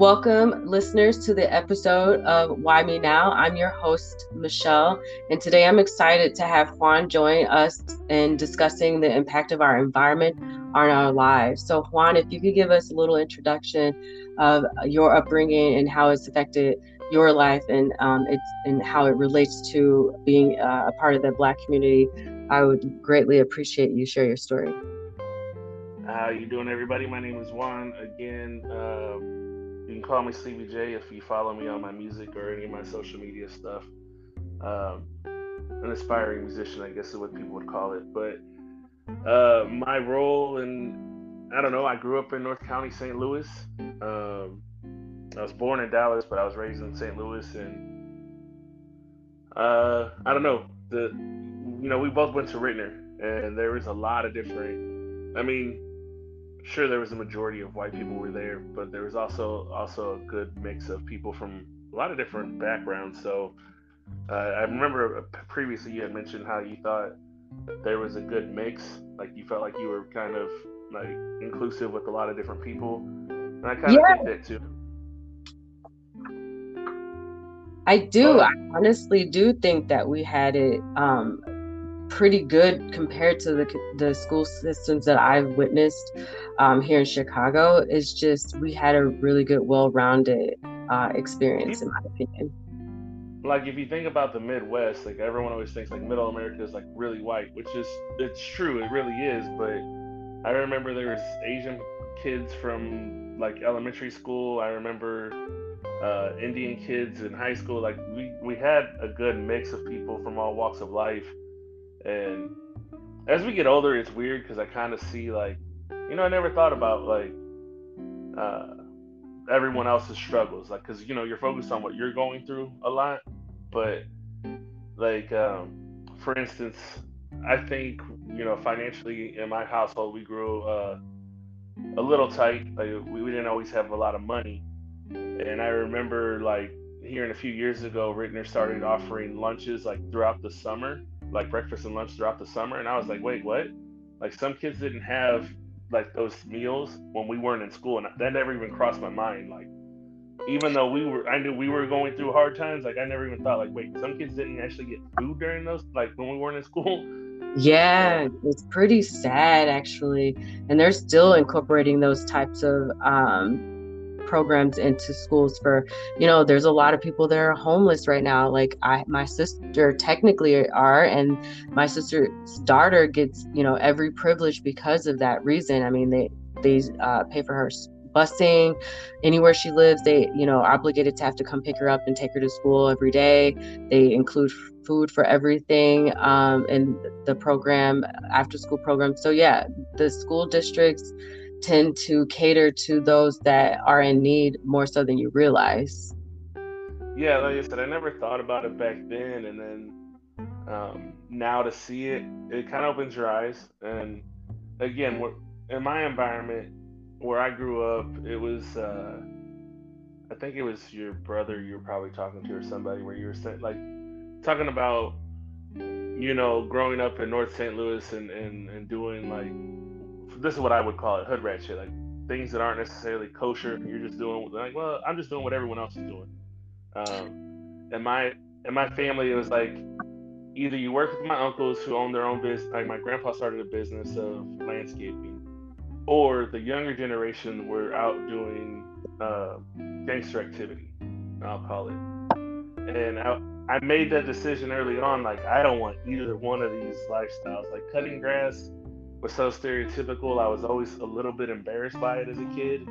Welcome, listeners, to the episode of Why Me Now. I'm your host, Michelle, and today I'm excited to have Juan join us in discussing the impact of our environment on our lives. So, Juan, if you could give us a little introduction of your upbringing and how it's affected your life and um, it's and how it relates to being uh, a part of the Black community, I would greatly appreciate you share your story. How you doing, everybody? My name is Juan. Again, you can call me Sleepy J if you follow me on my music or any of my social media stuff. Um, an aspiring musician, I guess is what people would call it. But uh, my role in, I don't know, I grew up in North County, St. Louis. Um, I was born in Dallas, but I was raised in St. Louis, and uh, I don't know. The you know we both went to Ritenour, and there was a lot of different. I mean, sure there was a majority of white people were there, but there was also also a good mix of people from a lot of different backgrounds. So uh, I remember previously you had mentioned how you thought there was a good mix, like you felt like you were kind of like inclusive with a lot of different people, and I kind yeah. of think that too. I do. I honestly do think that we had it um, pretty good compared to the the school systems that I've witnessed um, here in Chicago. It's just we had a really good, well-rounded uh, experience, in my opinion. Like if you think about the Midwest, like everyone always thinks like Middle America is like really white, which is it's true, it really is. But I remember there was Asian kids from like elementary school. I remember uh, Indian kids in high school. Like we we had a good mix of people from all walks of life and as we get older, it's weird because I kind of see like, you know, I never thought about like uh, everyone else's struggles, like because you know you're focused on what you're going through a lot, but like um, for instance, I think you know financially in my household we grew uh, a little tight. Like we, we didn't always have a lot of money, and I remember like hearing a few years ago, Ritenour started offering lunches like throughout the summer like breakfast and lunch throughout the summer, and I was like, wait, what? Like some kids didn't have like those meals when we weren't in school, and that never even crossed my mind. Like even though we were, I knew we were going through hard times. Like I never even thought like, wait, some kids didn't actually get food during those, like when we weren't in school. Yeah, it's pretty sad actually, and they're still incorporating those types of um, programs into schools for you know there's a lot of people that are homeless right now. Like i my sister technically are and my sister's daughter gets you know every privilege because of that reason. I mean they they uh, pay for her busing anywhere she lives they you know obligated to have to come pick her up and take her to school every day. They include food for everything um, in the program after school program. So yeah the school districts tend to cater to those that are in need more so than you realize. Yeah, like I said, I never thought about it back then, and then um, now to see it, it kind of opens your eyes. And again, in my environment where I grew up, it was, uh, I think it was your brother you were probably talking to or somebody where you were saying, like talking about, you know, growing up in North St. Louis and, and, and doing like this is what I would call it hood rat shit, like things that aren't necessarily kosher. You're just doing like, well, I'm just doing what everyone else is doing. Um, and my and my family, it was like either you work with my uncles who own their own business. Like my grandpa started a business of landscaping, or the younger generation were out doing uh, gangster activity. I'll call it. And I, I made that decision early on. Like I don't want either one of these lifestyles. Like cutting grass was so stereotypical. I was always a little bit embarrassed by it as a kid.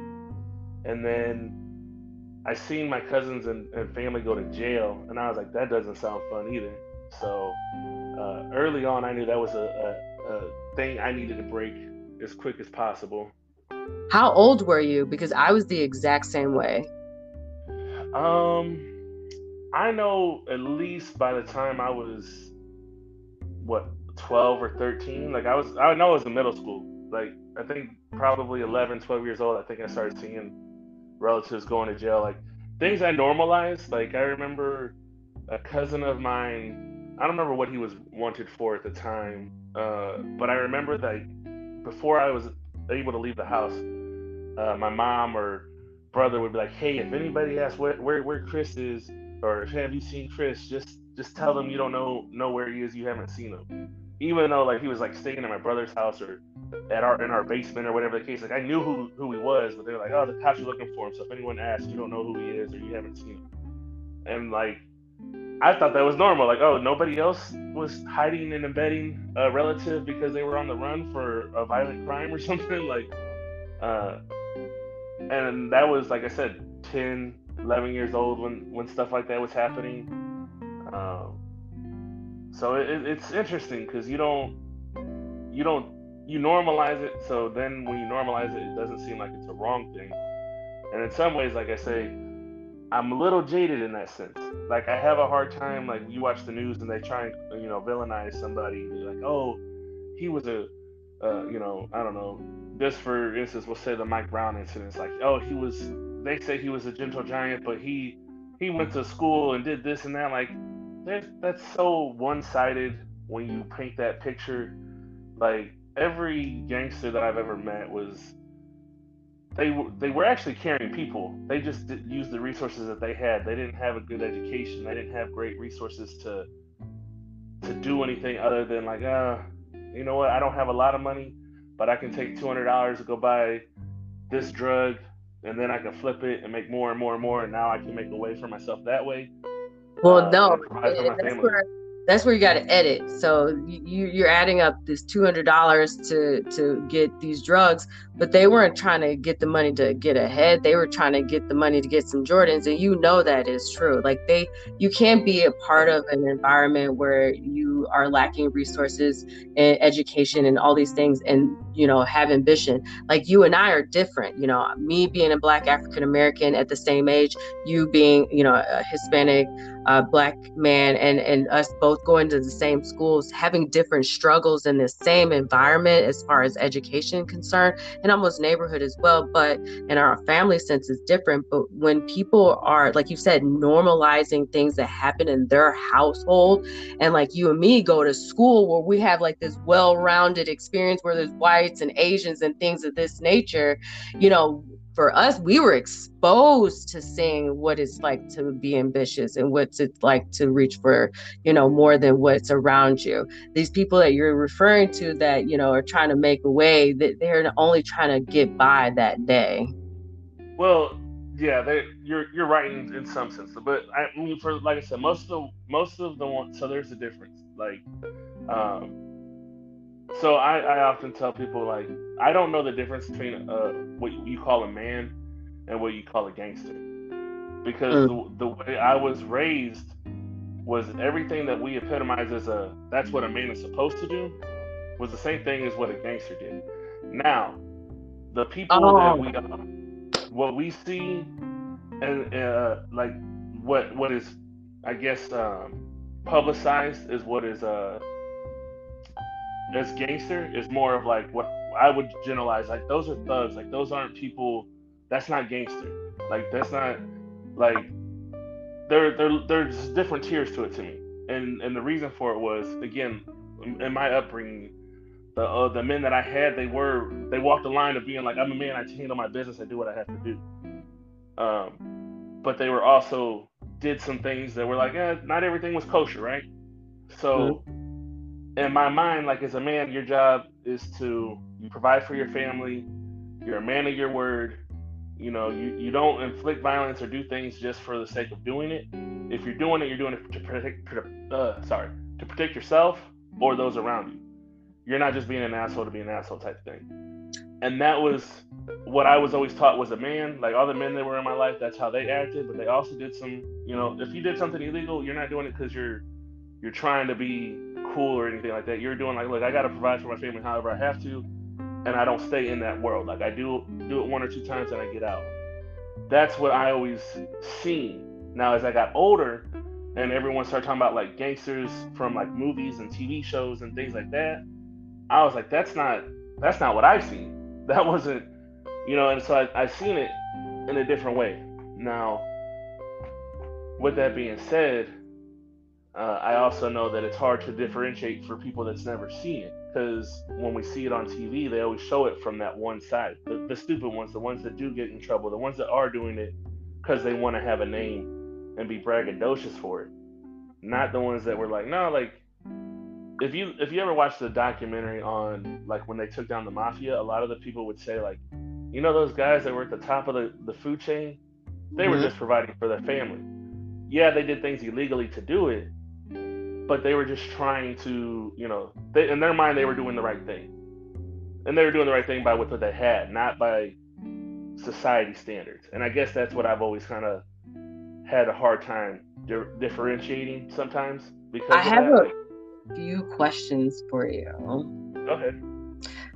And then I seen my cousins and, and family go to jail, and I was like, that doesn't sound fun either. So uh, early on, I knew that was a, a, a thing I needed to break as quick as possible. How old were you? Because I was the exact same way. Um, I know at least by the time I was what 12 or 13 like i was i know it was in middle school like i think probably 11 12 years old i think i started seeing relatives going to jail like things i normalized like i remember a cousin of mine i don't remember what he was wanted for at the time uh, but i remember that before i was able to leave the house uh, my mom or brother would be like, "Hey, if anybody asks where where, where Chris is, or have you seen Chris, just just tell them you don't know know where he is, you haven't seen him." Even though like he was like staying at my brother's house or at our in our basement or whatever the case, like I knew who who he was, but they're like, "Oh, the cops are looking for him." So if anyone asks, you don't know who he is or you haven't seen him, and like I thought that was normal. Like, oh, nobody else was hiding and embedding a relative because they were on the run for a violent crime or something. Like, uh, and that was, like I said, 10, 11 years old when, when stuff like that was happening. Um, so it, it's interesting because you don't, you don't, you normalize it. So then when you normalize it, it doesn't seem like it's a wrong thing. And in some ways, like I say, I'm a little jaded in that sense. Like I have a hard time. Like you watch the news and they try and you know villainize somebody. They're like, oh, he was a, uh, you know, I don't know. Just for instance, we'll say the Mike Brown incident. It's like, oh, he was. They say he was a gentle giant, but he he went to school and did this and that. Like, that's so one-sided when you paint that picture. Like every gangster that I've ever met was they were they were actually caring people. They just used the resources that they had. They didn't have a good education. They didn't have great resources to to do anything other than like, uh, you know what? I don't have a lot of money, but I can take two hundred dollars to go buy this drug, and then I can flip it and make more and more and more, and now I can make a way for myself that way. Well, uh, no, that's where that's where you got to edit. So you you're adding up this two hundred dollars to to get these drugs, but they weren't trying to get the money to get ahead. They were trying to get the money to get some Jordans, and you know that is true. Like they, you can't be a part of an environment where you are lacking resources and education and all these things, and you know have ambition. Like you and I are different. You know, me being a Black African American at the same age, you being you know a Hispanic uh, Black man, and and us both going to the same schools, having different struggles in the same environment as far as education concerned, and almost neighborhood as well. But in our family sense is different. But when people are, like you said, normalizing things that happen in their household, and like you and me go to school where we have like this well-rounded experience where there's whites and Asians and things of this nature, you know, for us, we were exposed to seeing what it's like to be ambitious and what's it like to reach for, you know, more than what's around you. These people that you're referring to that, you know, are trying to make a way, that they're only trying to get by that day. Well, yeah, you're you're right in, in some sense, but I mean, for like I said, most of the most of the ones. So there's a difference. Like, um, so I, I often tell people like I don't know the difference between uh, what you call a man and what you call a gangster because mm. the, the way I was raised was everything that we epitomize as a that's what a man is supposed to do was the same thing as what a gangster did. Now, the people oh. that we uh, what we see and uh, like what what is I guess um, publicized is what is uh as gangster is more of like what I would generalize. Like those are thugs. Like those aren't people. That's not gangster. Like that's not like there there there's different tiers to it to me. And and the reason for it was again in my upbringing, the uh, the men that I had they were they walked the line of being like I'm a man. I handle my business. I do what I have to do. Um, but they were also did some things that were like eh, not everything was kosher, right? So. Mm-hmm in my mind, like as a man, your job is to provide for your family. You're a man of your word. You know, you, you don't inflict violence or do things just for the sake of doing it. If you're doing it, you're doing it to protect, uh, sorry, to protect yourself or those around you. You're not just being an asshole to be an asshole type thing. And that was what I was always taught was a man. Like all the men that were in my life, that's how they acted. But they also did some, you know, if you did something illegal, you're not doing it because you're you're trying to be cool or anything like that. You're doing like, look, I got to provide for my family however I have to, and I don't stay in that world. Like I do do it one or two times and I get out. That's what I always seen. Now as I got older, and everyone started talking about like gangsters from like movies and TV shows and things like that, I was like, that's not that's not what I've seen. That wasn't, you know. And so I, I've seen it in a different way. Now, with that being said uh, I also know that it's hard to differentiate for people that's never seen it because when we see it on TV, they always show it from that one side. The, the stupid ones, the ones that do get in trouble, the ones that are doing it because they want to have a name and be braggadocious for it. Not the ones that were like, no, like if you if you ever watched the documentary on like when they took down the mafia, a lot of the people would say like, you know those guys that were at the top of the, the food chain, they mm-hmm. were just providing for their family. Yeah, they did things illegally to do it, but they were just trying to, you know, they, in their mind they were doing the right thing, and they were doing the right thing by what they had, not by society standards. And I guess that's what I've always kind of had a hard time di- differentiating sometimes because I have that. a few questions for you. Go ahead.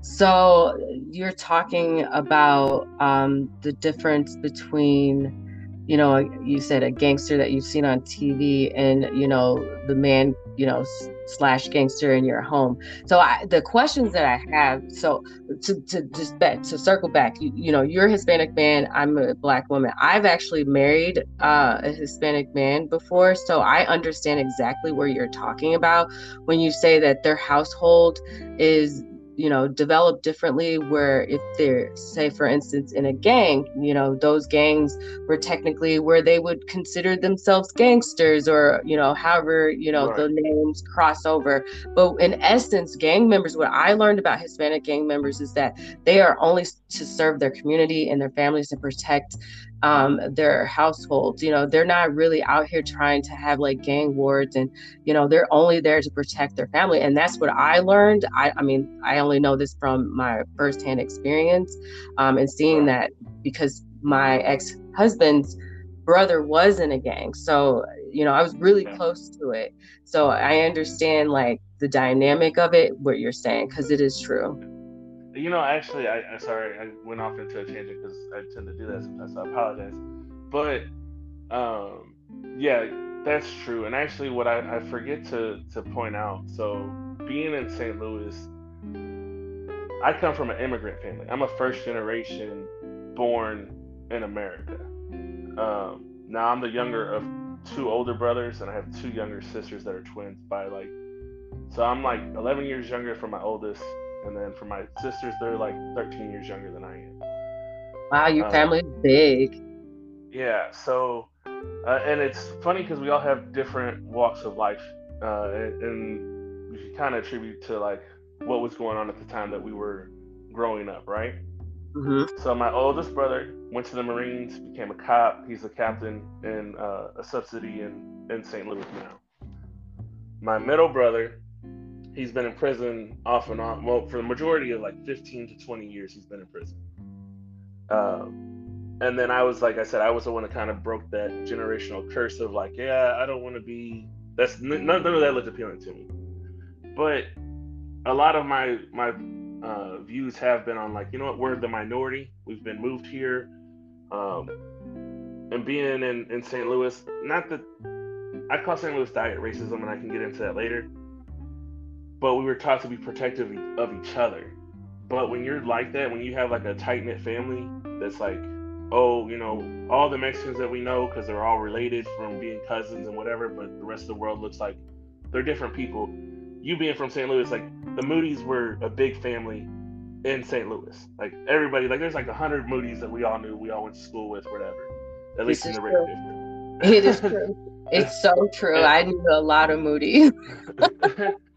So you're talking about um, the difference between you know, you said a gangster that you've seen on TV and, you know, the man, you know, slash gangster in your home. So I, the questions that I have, so to, to just back, to circle back, you, you know, you're a Hispanic man. I'm a black woman. I've actually married uh, a Hispanic man before. So I understand exactly where you're talking about when you say that their household is you know develop differently where if they're say for instance in a gang you know those gangs were technically where they would consider themselves gangsters or you know however you know right. the names cross over but in essence gang members what i learned about hispanic gang members is that they are only to serve their community and their families and protect um, their households. You know, they're not really out here trying to have like gang wars, and you know, they're only there to protect their family. And that's what I learned. I, I mean, I only know this from my firsthand experience, um, and seeing that because my ex husband's brother was in a gang, so you know, I was really close to it. So I understand like the dynamic of it, what you're saying, because it is true. You know, actually, I, I sorry, I went off into a tangent because I tend to do that sometimes. So I apologize. But um, yeah, that's true. And actually, what I, I forget to to point out. So being in St. Louis, I come from an immigrant family. I'm a first generation born in America. Um, now I'm the younger of two older brothers, and I have two younger sisters that are twins by like. So I'm like 11 years younger from my oldest, and then for my sisters, they're like 13 years younger than I am. Wow, your um, family's big. Yeah, so uh, and it's funny because we all have different walks of life, uh, and, and we kind of attribute to like what was going on at the time that we were growing up, right? Mm-hmm. So my oldest brother went to the Marines, became a cop. He's a captain in uh, a subsidy in in St. Louis now. My middle brother he's been in prison off and on. Well, for the majority of like 15 to 20 years, he's been in prison. Um, and then I was like I said, I was the one that kind of broke that generational curse of like, yeah, I don't want to be. That's none, none of that looked appealing to me. But a lot of my my uh, views have been on like, you know what, we're the minority. We've been moved here, um, and being in in St. Louis. Not that I call St. Louis diet racism, and I can get into that later but we were taught to be protective of each other. But when you're like that, when you have like a tight knit family that's like, oh, you know, all the Mexicans that we know because they're all related from being cousins and whatever, but the rest of the world looks like they're different people. You being from St. Louis, like the Moody's were a big family in St. Louis. Like everybody, like there's like a hundred Moody's that we all knew, we all went to school with, whatever. At least in the radio. It is true. It's so true. I knew a lot of Moody's.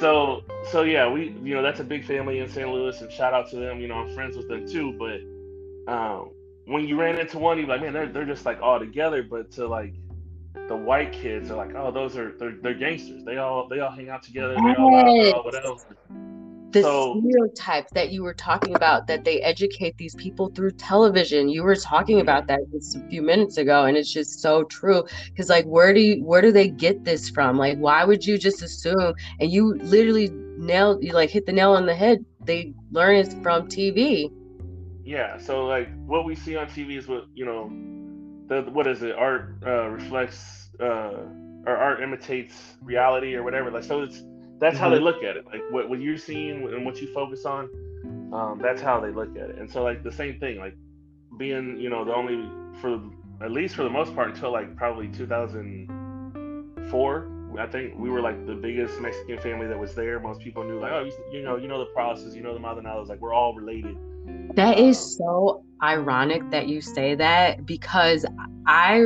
so so yeah, we you know that's a big family in St. Louis, and shout out to them. You know, I'm friends with them too. But um, when you ran into one, you're like, man, they're they're just like all together. But to like the white kids are like, oh, those are they're, they're gangsters. They all they all hang out together. They all, all whatever the so, stereotype that you were talking about that they educate these people through television. You were talking about that just a few minutes ago and it's just so true because like where do you where do they get this from? Like why would you just assume and you literally nailed you like hit the nail on the head. They learn it from tv yeah so like what we see on tv is what you know the what is it? Art uh reflects uh or art imitates reality or whatever like so it's that's mm-hmm. how they mm-hmm. look at it. Like what, what you're seeing and what you focus on, um, that's how they look at it. And so like the same thing, like being, you know, the only for at least for the most part until like probably 2004, I think we were like the biggest Mexican family that was there. Most people knew like, oh, you, know, you know the process, you know the Maldonados. Like we're all related. That is um, so ironic that you say that because I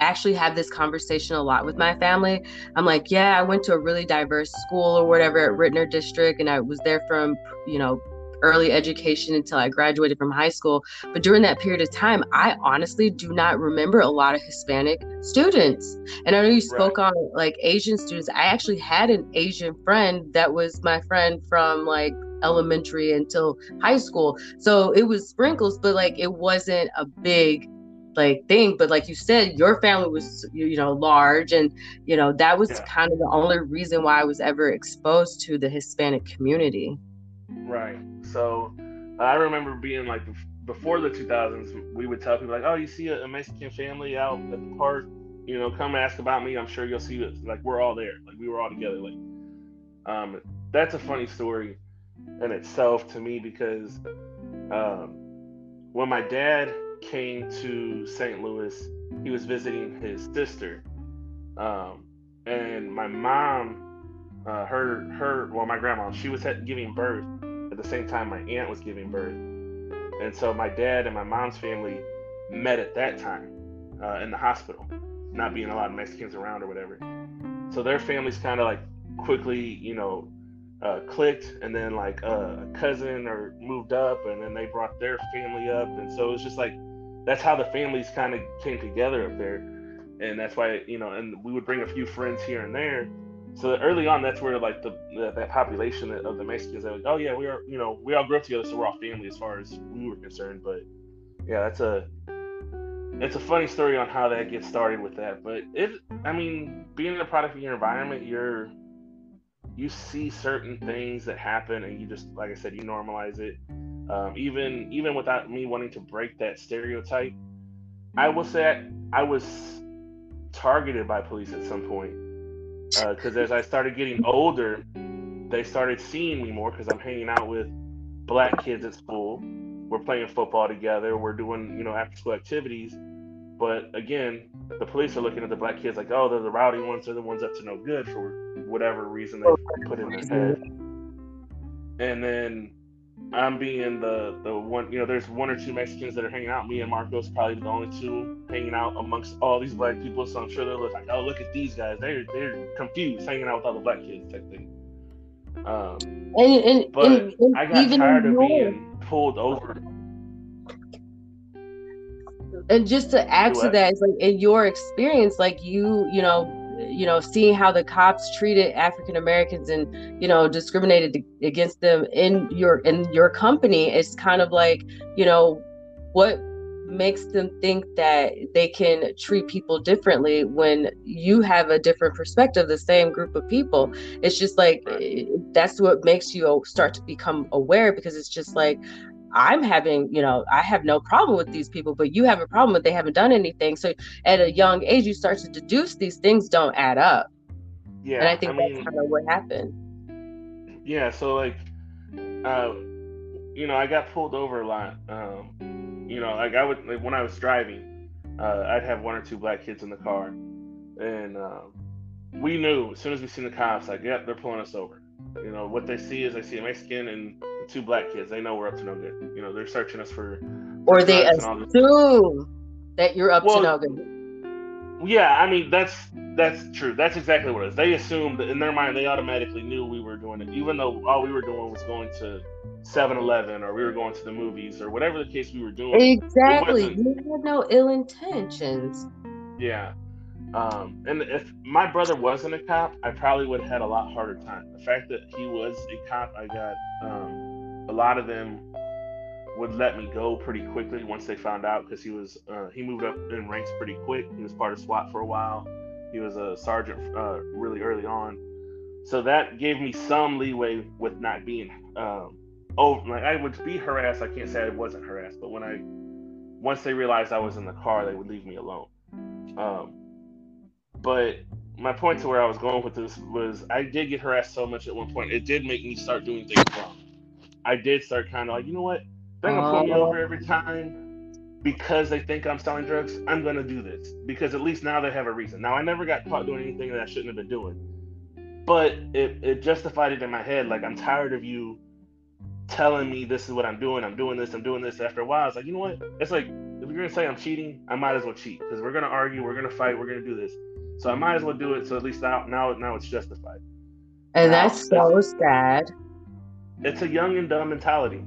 actually have this conversation a lot with my family. I'm like, yeah, I went to a really diverse school or whatever at Ritenour District, and I was there from, you know, early education until I graduated from high school. But during that period of time, I honestly do not remember a lot of Hispanic students. And I know you spoke right. on like Asian students. I actually had an Asian friend that was my friend from like elementary until high school. So it was sprinkles, but like it wasn't a big like thing but like you said your family was you know large and you know that was yeah. kind of the only reason why i was ever exposed to the hispanic community right so I remember being like before the 2000s, we would tell people like, "Oh, you see a, Mexican family out at the park, you know, come ask about me. I'm sure you'll see it. Like we're all there. Like we were all together. Like, um, that's a funny story in itself to me because um, when my dad came to St. Louis, he was visiting his sister, um, and my mom, uh, her her well, my grandma, she was giving birth at the same time my aunt was giving birth. And so my dad and my mom's family met at that time uh, in the hospital, not being a lot of Mexicans around or whatever. So their families kind of like quickly, you know, uh, clicked, and then like uh, a cousin or moved up, and then they brought their family up, and so it's just like that's how the families kind of came together up there, and that's why you know, and we would bring a few friends here and there, so early on, that's where like the, the that population of the Mexicans, like, oh yeah, we are, you know, we all grew up together, so we're all family as far as we were concerned. But yeah, that's a it's a funny story on how that gets started with that. But it, I mean, being in a product of your environment, you're you see certain things that happen, and you just, like I said, you normalize it. Um, even even without me wanting to break that stereotype, I will say I was targeted by police at some point because uh, as I started getting older, they started seeing me more because I'm hanging out with black kids at school. We're playing football together. We're doing you know after school activities. But again, the police are looking at the black kids like, oh, they're the rowdy ones. They're the ones up to no good for whatever reason they put in their head. And then I'm being the the one, you know, there's one or two Mexicans that are hanging out. Me and Marcos probably the only two hanging out amongst all these black people. So I'm sure they're like, oh, look at these guys. They're they're confused hanging out with all the black kids type thing. Um, and, and, but and, and I got tired of being pulled over. And just to add to that, it's like in your experience, like you, you know, you know seeing how the cops treated african americans and you know discriminated against them in your in your company it's kind of like you know what makes them think that they can treat people differently when you have a different perspective the same group of people? It's just like eh, that's what makes you start to become aware because it's just like I'm having, you know, I have no problem with these people, but you have a problem with they haven't done anything. So at a young age, you start to deduce these things don't add up. Yeah. And I think I that's mean, kind of what happened. Yeah. So, like, uh, you know, I got pulled over a lot. Um, you know, like I would, like when I was driving, uh, I'd have one or two black kids in the car. And uh, we knew as soon as we seen the cops, like, yep, they're pulling us over. You know, what they see is they see a Mexican and two black kids. They know we're up to no good. You know, they're searching us for. Or they assume that you're up well, to no good. Yeah, I mean that's that's true. That's exactly what it is. They assumed that in their mind they automatically knew we were doing it, even though all we were doing was going to 7-Eleven or we were going to the movies or whatever the case we were doing. Exactly. You had no ill intentions. Yeah. Um, and if my brother wasn't a cop, I probably would have had a lot harder time. The fact that he was a cop, I got um, a lot of them would let me go pretty quickly once they found out because he was uh, he moved up in ranks pretty quick. He was part of SWAT for a while. He was a sergeant uh, really early on, so that gave me some leeway with not being um, oh like I would be harassed. I can't say I wasn't harassed, but when I once they realized I was in the car, they would leave me alone. Um, but my point to mm. where I was going with this was I did get harassed so much at one point. It did make me start doing things wrong. I did start kind of like, you know what? They're gonna pull me over oh. every time. because they think I'm selling drugs, I'm gonna do this because at least now they have a reason. Now I never got caught doing anything that I shouldn't have been doing, but it it justified it in my head. Like I'm tired of you telling me this is what I'm doing. I'm doing this. I'm doing this. After a while, it's like you know what? It's like if you're gonna say I'm cheating, I might as well cheat because we're gonna argue, we're gonna fight, we're gonna do this. So I might as well do it. So at least now now now it's justified. And now, that's so sad. It's a young and dumb mentality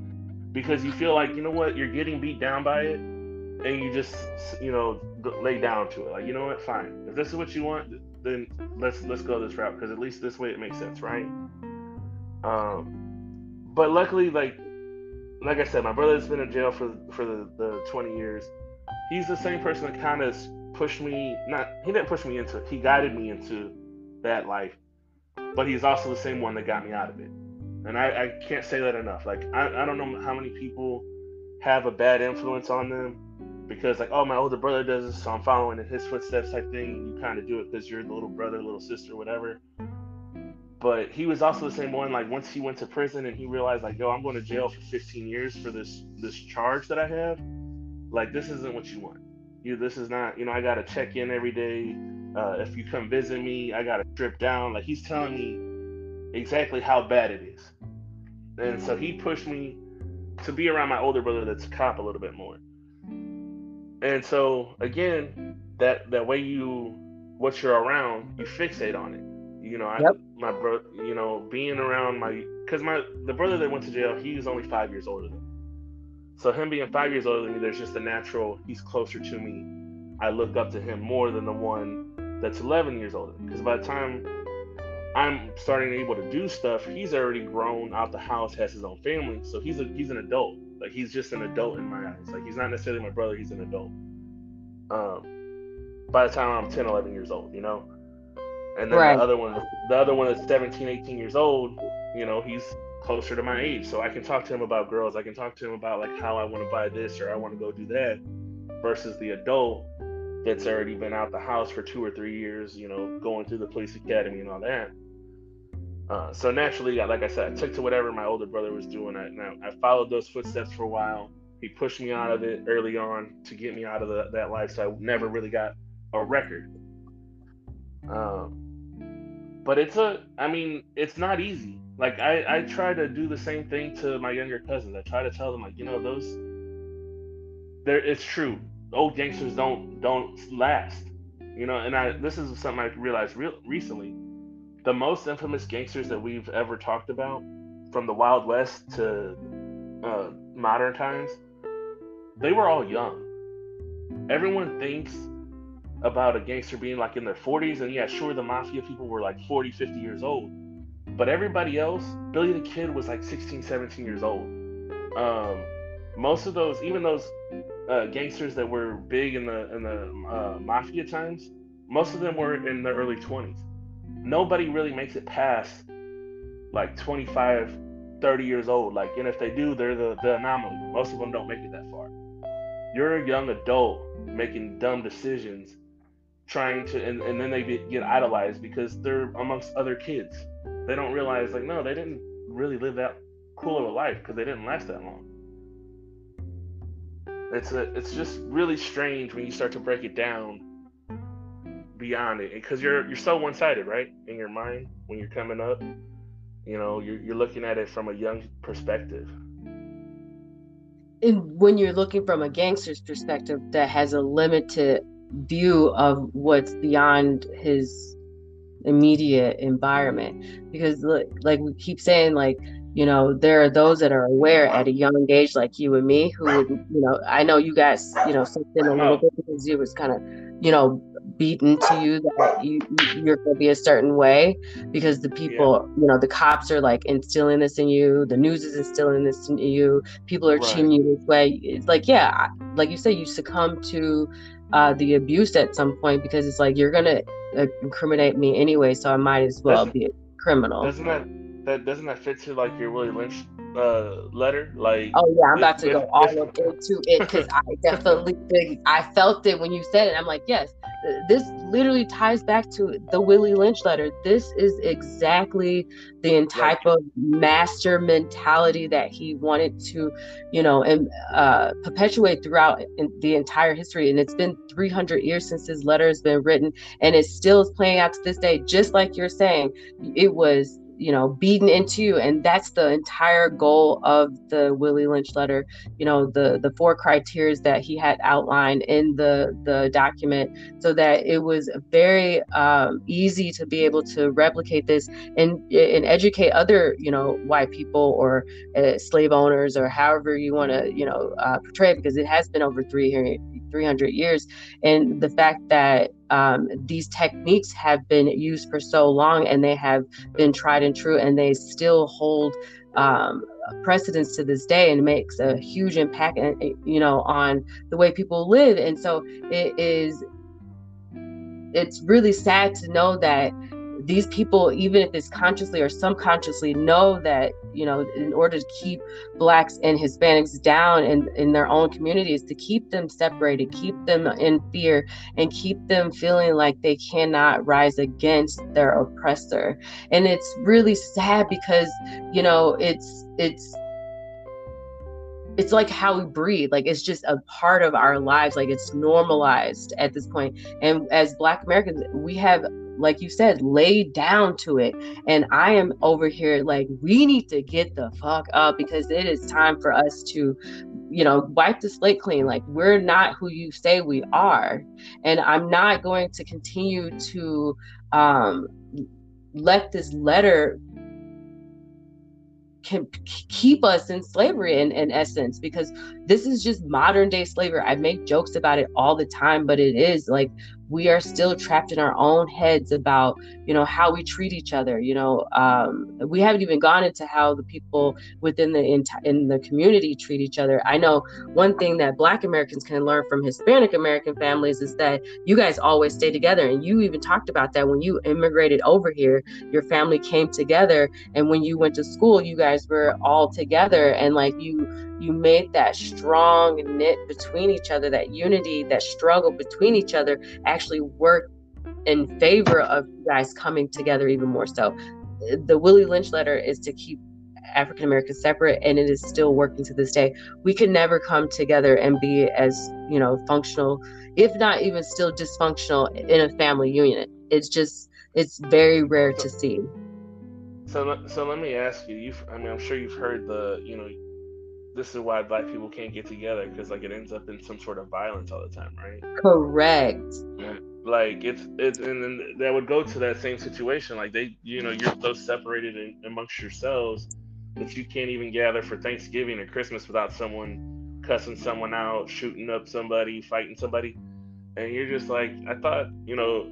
because you feel like you know what you're getting beat down by it and you just you know lay down to it like you know what fine if this is what you want then let's let's go this route because at least this way it makes sense right um but luckily like like i said my brother's been in jail for for the, the 20 years he's the same person that kind of pushed me not he didn't push me into it he guided me into that life but he's also the same one that got me out of it. And i, I can't say that enough. Like I, I don't know how many people have a bad influence on them because like oh my older brother does this so i'm following in his footsteps type thing. You kind of do it because you're the little brother little sister whatever. But he was also the same one like once he went to prison and he realized like yo i'm going to jail for 15 years for this this charge that i have like this isn't what you want you this is not you know i gotta check in every day uh, if you come visit me i gotta strip down like he's telling me exactly how bad it is and so he pushed me to be around my older brother that's a cop a little bit more and so again, that that way you what you're around, you fixate on it. You know, I yep. my brother, you know, being around my because my the brother that went to jail, he was only five years older than me. So him being five years older than me, there's just a natural. He's closer to me. I look up to him more than the one that's 11 years older. Because by the time I'm starting able to do stuff, he's already grown out the house, has his own family, so he's a he's an adult. Like he's just an adult in my eyes. Like he's not necessarily my brother, he's an adult. Um, by the time I'm 10, 11 years old, you know? And then right. the other one, the other one is 17, 18 years old, you know, he's closer to my age. So I can talk to him about girls. I can talk to him about like how I want to buy this or I want to go do that versus the adult that's already been out the house for two or three years, you know, going through the police academy and all that. Uh, so naturally, like I said, I took to whatever my older brother was doing. I, now I followed those footsteps for a while. He pushed me out of it early on to get me out of the, that life. So I never really got a record. Um, but it's a, I mean, it's not easy. Like I, I try to do the same thing to my younger cousins. I try to tell them like, you know, those, there, it's true. Old gangsters don't don't last. You know, and I this is something I realized real recently the most infamous gangsters that we've ever talked about, from the Wild West to uh, modern times, they were all young. Everyone thinks about a gangster being like in their 40s, and yeah, sure, the mafia people were like 40, 50 years old. But everybody else, Billy the Kid was like 16, 17 years old. Um, most of those, even those uh, gangsters that were big in the in the uh, mafia times, most of them were in their early 20s nobody really makes it past like 25, 30 years old. Like, and if they do, they're the, the anomaly. Most of them don't make it that far. You're a young adult making dumb decisions, trying to, and, and then they get idolized because they're amongst other kids. They don't realize, like, no, they didn't really live that cool of a life because they didn't last that long. It's a, it's just really strange when you start to break it down beyond it because you're you're so one-sided right in your mind when you're coming up you know you're, you're looking at it from a young perspective and when you're looking from a gangster's perspective that has a limited view of what's beyond his immediate environment because like we keep saying like you know there are those that are aware at a young age like you and me who would you know i know you guys you know something a little bit because you was kind of you know beaten to you that you you're going to be a certain way because the people yeah. you know the cops are like instilling this in you the news is instilling this in you people are right. treating you this way it's like yeah like you say you succumb to uh, the abuse at some point because it's like you're gonna incriminate me anyway so i might as well be a criminal. doesn't that that doesn't that fit to like your willie lynch uh, letter like oh yeah i'm about to go all into it because i definitely think i felt it when you said it i'm like yes this literally ties back to the Willie Lynch letter. This is exactly the type of master mentality that he wanted to, you know, and uh, perpetuate throughout the entire history. And it's been 300 years since his letter has been written, and it still is playing out to this day. Just like you're saying, it was you know beaten into you and that's the entire goal of the willie lynch letter you know the the four criteria that he had outlined in the the document so that it was very um, easy to be able to replicate this and and educate other you know white people or uh, slave owners or however you want to you know uh, portray it because it has been over 300 300 years. And the fact that um, these techniques have been used for so long and they have been tried and true and they still hold um, precedence to this day and makes a huge impact uh, you know on the way people live. And so it is it's really sad to know that these people, even if it's consciously or subconsciously, know that, you know, in order to keep Blacks and Hispanics down in, in their own communities, to keep them separated, keep them in fear, and keep them feeling like they cannot rise against their oppressor. And it's really sad because, you know, it's, it's, it's like how we breathe. Like it's just a part of our lives. Like it's normalized at this point. And as black americans we have like you said, lay down to it. And I am over here like, we need to get the fuck up because it is time for us to, you know, wipe the slate clean. Like, we're not who you say we are. And I'm not going to continue to um, let this letter can keep us in slavery in, in essence because this is just modern day slavery i make jokes about it all the time but it is like we are still trapped in our own heads about you know how we treat each other you know um, we haven't even gone into how the people within the in, in the community treat each other. I know one thing that black americans can learn from hispanic american families is that you guys always stay together and you even talked about that when you immigrated over here your family came together and when you went to school you guys were all together and like you you made that strong knit between each other, that unity, that struggle between each other actually work in favor of you guys coming together even more so. The Willie Lynch letter is to keep African Americans separate, and it is still working to this day. We can never come together and be as you know functional, if not even still dysfunctional in a family unit. It's just it's very rare to see. So, so let me ask you. You've, I mean, I'm sure you've heard the, you know, this is why black people can't get together because like it ends up in some sort of violence all the time, right? Correct. Like it's it's and then that would go to that same situation. Like they, you know, you're so separated in, amongst yourselves that you can't even gather for Thanksgiving or Christmas without someone cussing someone out, shooting up somebody, fighting somebody, and you're just like, I thought, you know,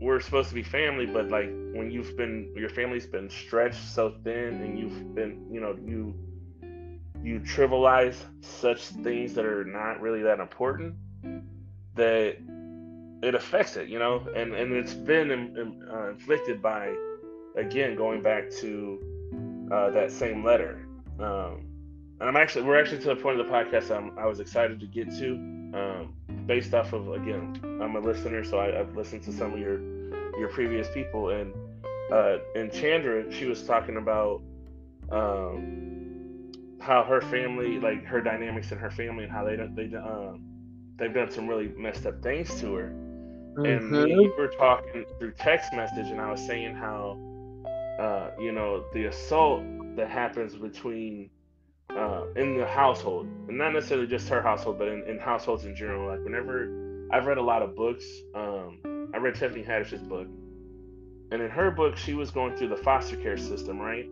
we're supposed to be family, but like when you've been, your family's been stretched so thin, and you've been, you know, you you trivialize such things that are not really that important that it affects it, you know, and and it's been in, uh, inflicted by, again, going back to uh, that same letter. Um, and I'm actually we're actually to the point of the podcast I'm, i was excited to get to, um, based off of again I'm a listener, so I, have listened to some of your your previous people, and uh, and Chandra she was talking about. Um, how her family, like her dynamics in her family, and how they they um they've done some really messed up things to her. Mm-hmm. And we were talking through text message, and I was saying how, uh, you know, the assault that happens between uh, in the household, and not necessarily just her household, but in, in households in general. Like whenever I've read a lot of books, um, I read Tiffany Haddish's book, and in her book, she was going through the foster care system, right?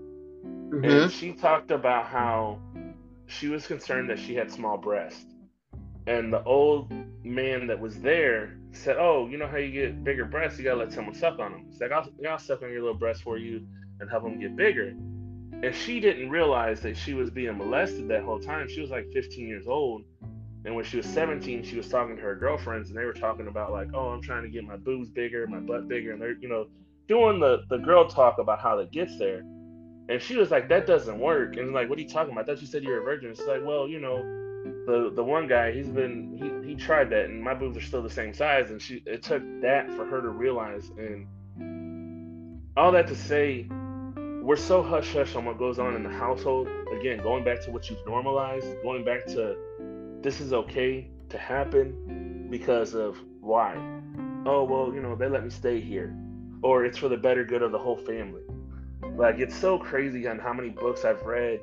Mm-hmm. And she talked about how she was concerned that she had small breasts. And the old man that was there said, Oh, you know how you get bigger breasts? You gotta let someone suck on them. He's like, I'll, I'll suck on your little breasts for you and help them get bigger. And she didn't realize that she was being molested that whole time. She was like 15 years old. And when she was 17, she was talking to her girlfriends and they were talking about, like, oh, I'm trying to get my boobs bigger, my butt bigger. And they're, you know, doing the, the girl talk about how it gets there. And she was like, that doesn't work. And like, what are you talking about? I thought you said you're a virgin. It's like, well, you know, the the one guy, he's been he he tried that, and my boobs are still the same size, and she it took that for her to realize, and all that to say, we're so hush hush on what goes on in the household. Again, going back to what you've normalized, going back to this is okay to happen because of why. Oh well, you know they let me stay here, or it's for the better good of the whole family. Like it's so crazy on how many books I've read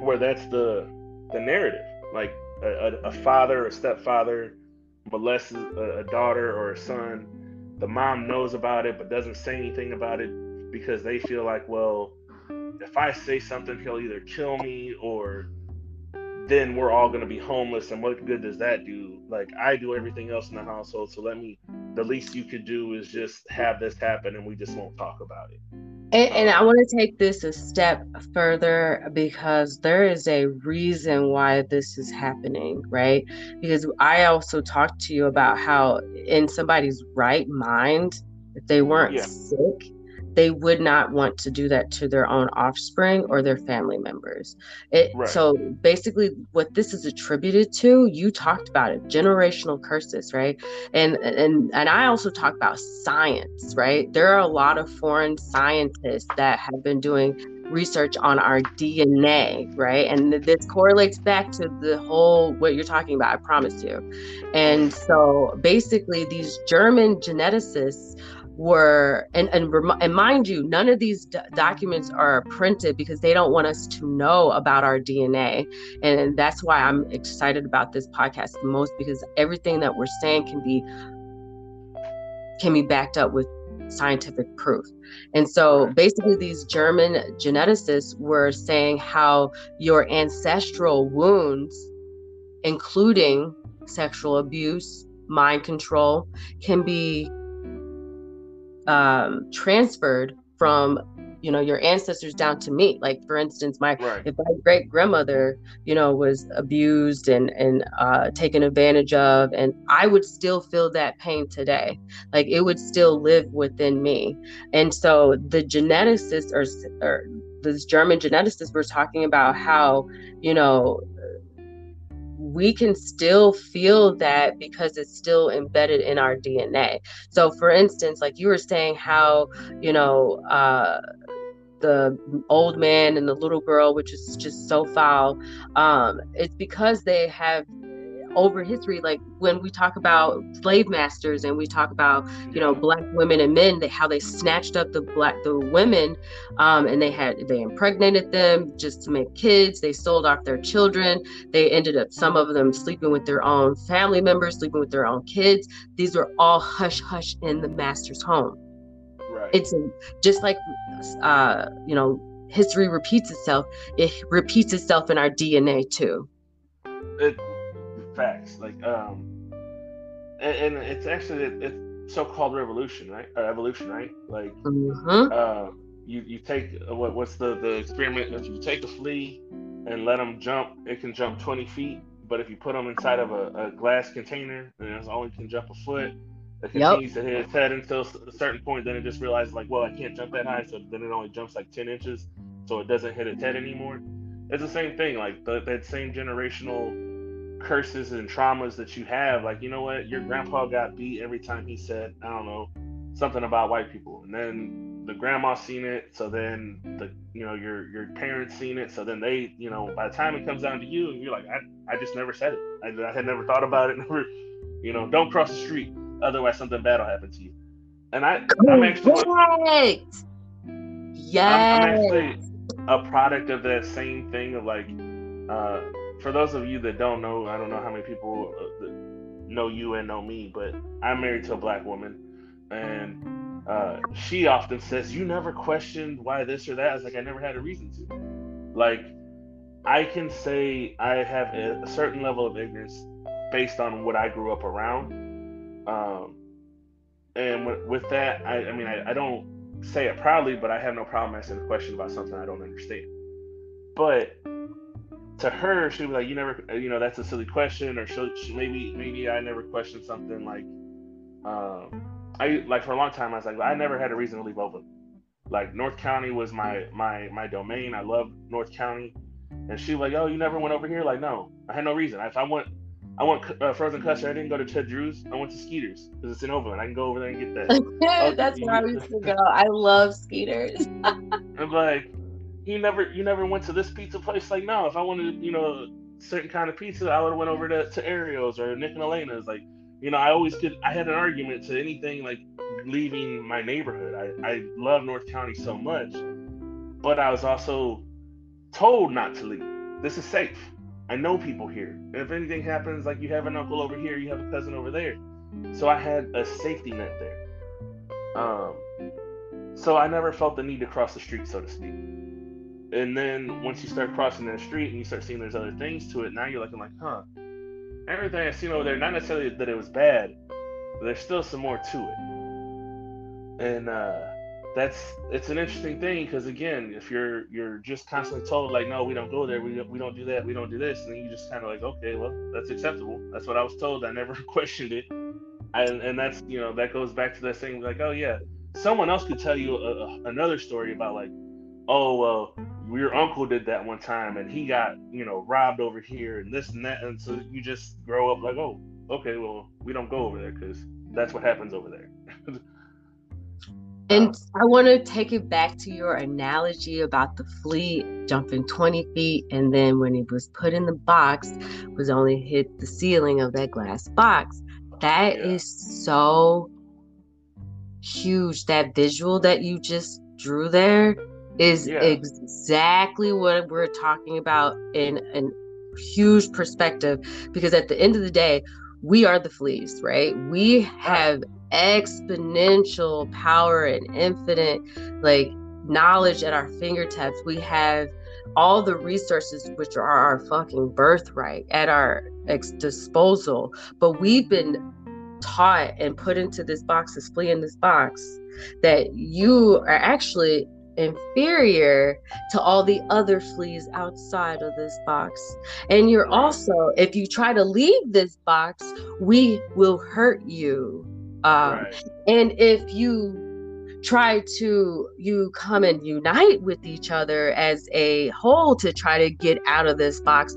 where that's the the narrative. Like a, a, a father, or stepfather molests a, a daughter or a son. The mom knows about it but doesn't say anything about it because they feel like, well, if I say something, he'll either kill me or then we're all going to be homeless. And what good does that do? Like, I do everything else in the household. So let me, the least you could do is just have this happen and we just won't talk about it. And, and, um, I want to take this a step further because there is a reason why this is happening, right? Because I also talked to you about how, in somebody's right mind, if they weren't yeah. sick, they would not want to do that to their own offspring or their family members. It, right. So basically, what this is attributed to, you talked about it, generational curses, right? And and and I also talk about science, right? There are a lot of foreign scientists that have been doing research on our DNA, right? And this correlates back to the whole what you're talking about, I promise you. And so basically, these German geneticists were and and, and mind you none of these d- documents are printed because they don't want us to know about our dna and that's why i'm excited about this podcast the most because everything that we're saying can be can be backed up with scientific proof. And so basically these german geneticists were saying how your ancestral wounds including sexual abuse mind control can be um, transferred from you know your ancestors down to me. Like for instance my right. if my great grandmother you know was abused and and uh, taken advantage of and i would still feel that pain today. Like it would still live within me. And so the geneticists or, or this german geneticists were talking about how you know we can still feel that because it's still embedded in our DNA. So, for instance, like you were saying, how, you know, uh, the old man and the little girl, which is just so foul, um, it's because they have over history like when we talk about slave masters and we talk about you know black women and men they, how they snatched up the black the women um, and they had they impregnated them just to make kids. They sold off their children. They ended up some of them sleeping with their own family members sleeping with their own kids. These were all hush hush in the master's home. Right. It's just like uh, you know history repeats itself it repeats itself in our dna too. It Facts. Like, um, and, and it's actually it's so-called revolution, right? Or evolution, right? Like, mm-hmm. uh, you you take uh, what what's the the experiment? If you take a flea and let them jump, it can jump 20 feet. But if you put them inside of a, a glass container, and it only can jump a foot, it continues yep. to hit its head until a certain point. Then it just realizes like, well, I can't jump that high, so then it only jumps like 10 inches, so it doesn't hit its head anymore. It's the same thing. Like the, that same generational curses and traumas that you have. Like, you know what? Your grandpa got beat every time he said, I don't know, something about white people. And then the grandma seen it, so then the you know, your your parents seen it, so then they, you know, by the time it comes down to you, you're like, I, I just never said it. I, I had never thought about it, never, you know, don't cross the street, otherwise something bad will happen to you. And I, I'm actually, yes, I'm, I'm actually a product of that same thing of like, uh, for those of you that don't know, I don't know how many people uh, know you and know me, but I'm married to a black woman, and uh, she often says, "You never questioned why this or that." I was like, "I never had a reason to." Like, I can say I have a, a certain level of ignorance based on what I grew up around, um, and with, with that, I, I mean, I, I don't say it proudly, but I have no problem asking a question about something I don't understand. But to her, she'll be like, "You never, you know, that's a silly question," or she'll she, maybe maybe I never questioned something like, um, I like for a long time I was like, I never had a reason to leave Oakland. Like North County was my my my domain. I love North County, And she was like, "Oh, you never went over here?" Like, no, I had no reason. If I went, I went uh, frozen custard. I didn't go to Ted Drewes. I went to Skeeters because it's in Overland. I can go over there and get that. That's where I used to go. I love Skeeters. I'm like, you never, you never went to this pizza place. Like, no, if I wanted, you know, certain kind of pizza, I would have went over to, to Ariel's or Nick and Elena's. Like, you know, I always could. I had an argument to anything like leaving my neighborhood. I, I love North County so much, but I was also told not to leave. This is safe. I know people here. And If anything happens, like you have an uncle over here, you have a cousin over there. So I had a safety net there. Um, so I never felt the need to cross the street, so to speak. And then once you start crossing that street and you start seeing there's other things to it, now you're looking like, huh, everything I've seen over there, not necessarily that it was bad, but there's still some more to it. And uh, that's it's an interesting thing because again, if you're you're just constantly told like, no, we don't go there, we we don't do that, we don't do this, and then you just kind of like, okay, well, that's acceptable. That's what I was told. I never questioned it, and and that's you know that goes back to that thing like, oh yeah, someone else could tell you a, a, another story about like, oh well, your uncle did that one time and he got you know robbed over here and this and that, and so you just grow up like, oh, okay, well, we don't go over there because that's what happens over there. And um, I want to take it back to your analogy about the flea jumping 20 feet and then when it was put in the box was only hit the ceiling of that glass box. That yeah. is so huge. That visual that you just drew there is yeah. exactly what we're talking about in a huge perspective because at the end of the day, we are the fleas, right? We have exponential power and infinite like knowledge at our fingertips. We have all the resources which are our fucking birthright at our ex- disposal. But we've been taught and put into this box, this flea in this box, that you are actually inferior to all the other fleas outside of this box. And you're also, if you try to leave this box, we will hurt you. Um, right. And if you try to you come and unite with each other as a whole to try to get out of this box,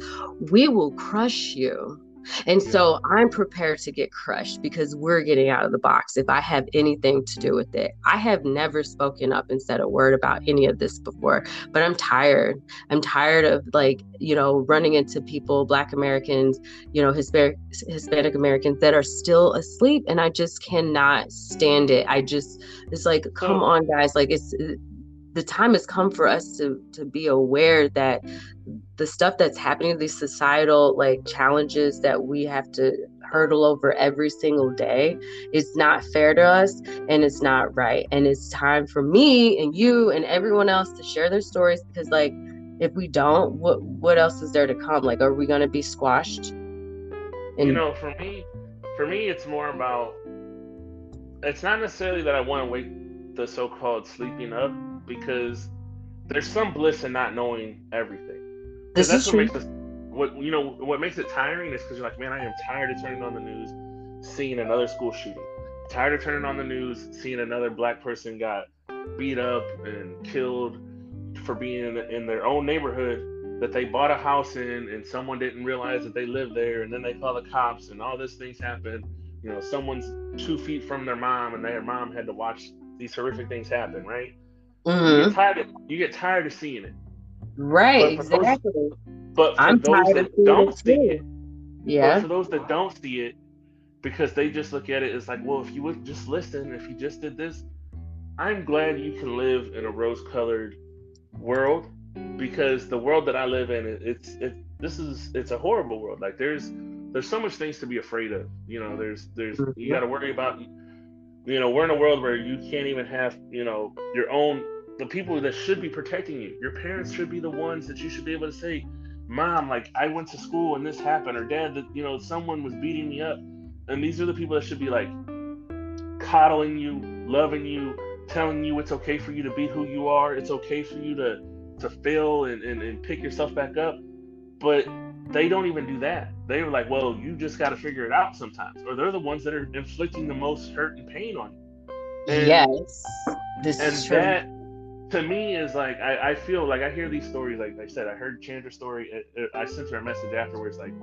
we will crush you. And yeah. so I'm prepared to get crushed because we're getting out of the box if I have anything to do with it. I have never spoken up and said a word about any of this before, but I'm tired. I'm tired of like, you know, running into people, Black Americans, you know, Hispanic, Hispanic Americans that are still asleep. And I just cannot stand it. I just, it's like, come on, guys. Like, it's, the time has come for us to to be aware that the stuff that's happening these societal like challenges that we have to hurdle over every single day is not fair to us and it's not right. And it's time for me and you and everyone else to share their stories because like if we don't what what else is there to come? Like are we going to be squashed? And you know for me for me it's more about it's not necessarily that i want to wake the so-called sleeping up because there's some bliss in not knowing everything. This that's what true. makes us what you know what makes it tiring is because you're like, man, I am tired of turning on the news, seeing another school shooting. Tired of turning on the news, seeing another black person got beat up and killed for being in, in their own neighborhood that they bought a house in and someone didn't realize that they lived there and then they call the cops and all these things happen you know someone's two feet from their mom and their mom had to watch these horrific things happen right Mm-hmm. You, get tired of, you get tired of seeing it. Right, but exactly. Those, but for I'm those that don't see it, yeah. for those that don't see it, because they just look at it as like, well, if you would just listen, if you just did this, I'm glad you can live in a rose-colored world because the world that I live in, it's it. This is it's a horrible world. Like there's there's so much things to be afraid of. You know, there's there's you mm-hmm. got to worry about. You know, we're in a world where you can't even have you know your own the people that should be protecting you. Your parents should be the ones that you should be able to say, Mom, like I went to school and this happened, or Dad, that you know, someone was beating me up. And these are the people that should be like coddling you, loving you, telling you it's okay for you to be who you are, it's okay for you to to fail and, and, and pick yourself back up. But they don't even do that. They were like, well, you just got to figure it out sometimes. Or they're the ones that are inflicting the most hurt and pain on you. And, yes, this and is true. that to me is like I, I feel like I hear these stories. Like I said, I heard Chandra's story. It, it, I sent her a message afterwards, like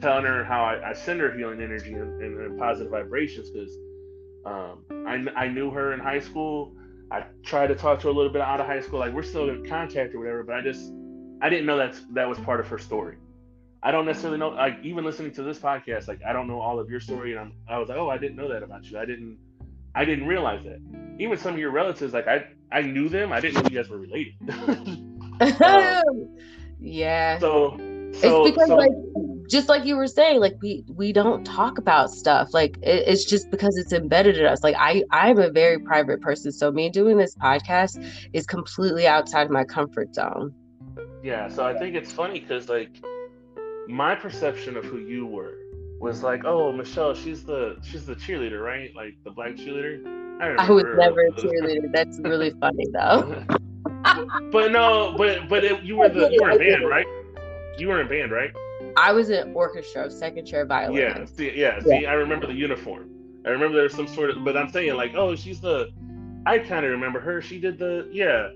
telling her how I, I send her healing energy and, and, and positive vibrations because um, I, I knew her in high school. I tried to talk to her a little bit out of high school. Like we're still in contact or whatever, but I just I didn't know that that was part of her story. I don't necessarily know. Like even listening to this podcast, like I don't know all of your story, and I'm, I was like, oh, I didn't know that about you. I didn't, I didn't realize that. Even some of your relatives, like I, I knew them. I didn't know you guys were related. um, yeah. So, so, it's because so, like just like you were saying like we we don't talk about stuff like it, it's just because it's embedded in us like i i'm a very private person so me doing this podcast is completely outside my comfort zone yeah so i think it's funny because like my perception of who you were was like oh michelle she's the she's the cheerleader right like the black cheerleader i, I was never a cheerleader that's really funny though but no but but it, you were the you were in band right you were in band right I was in orchestra, second chair violin. Yeah, see, yeah, see, I remember the uniform. I remember there was some sort of, but I'm saying like, oh, she's the. I kind of remember her. She did the yeah,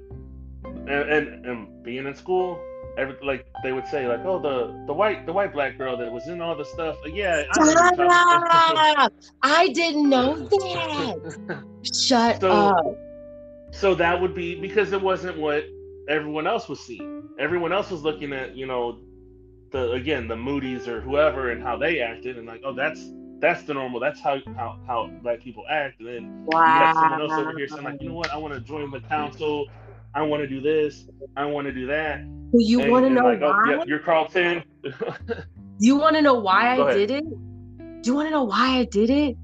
and, and and being in school, every like they would say like, oh, the the white the white black girl that was in all the stuff. Yeah, I, I didn't know that. Shut so, up. So that would be because it wasn't what everyone else was seeing. Everyone else was looking at you know the again the Moody's or whoever and how they acted and like oh that's that's the normal that's how how, how black people act and then wow. you got someone else over here saying like you know what I want to join the council I want to do this I want to do that you want to know like, oh, why? Oh, yeah, you're Carlton you want to know why I did it do you want to know why I did it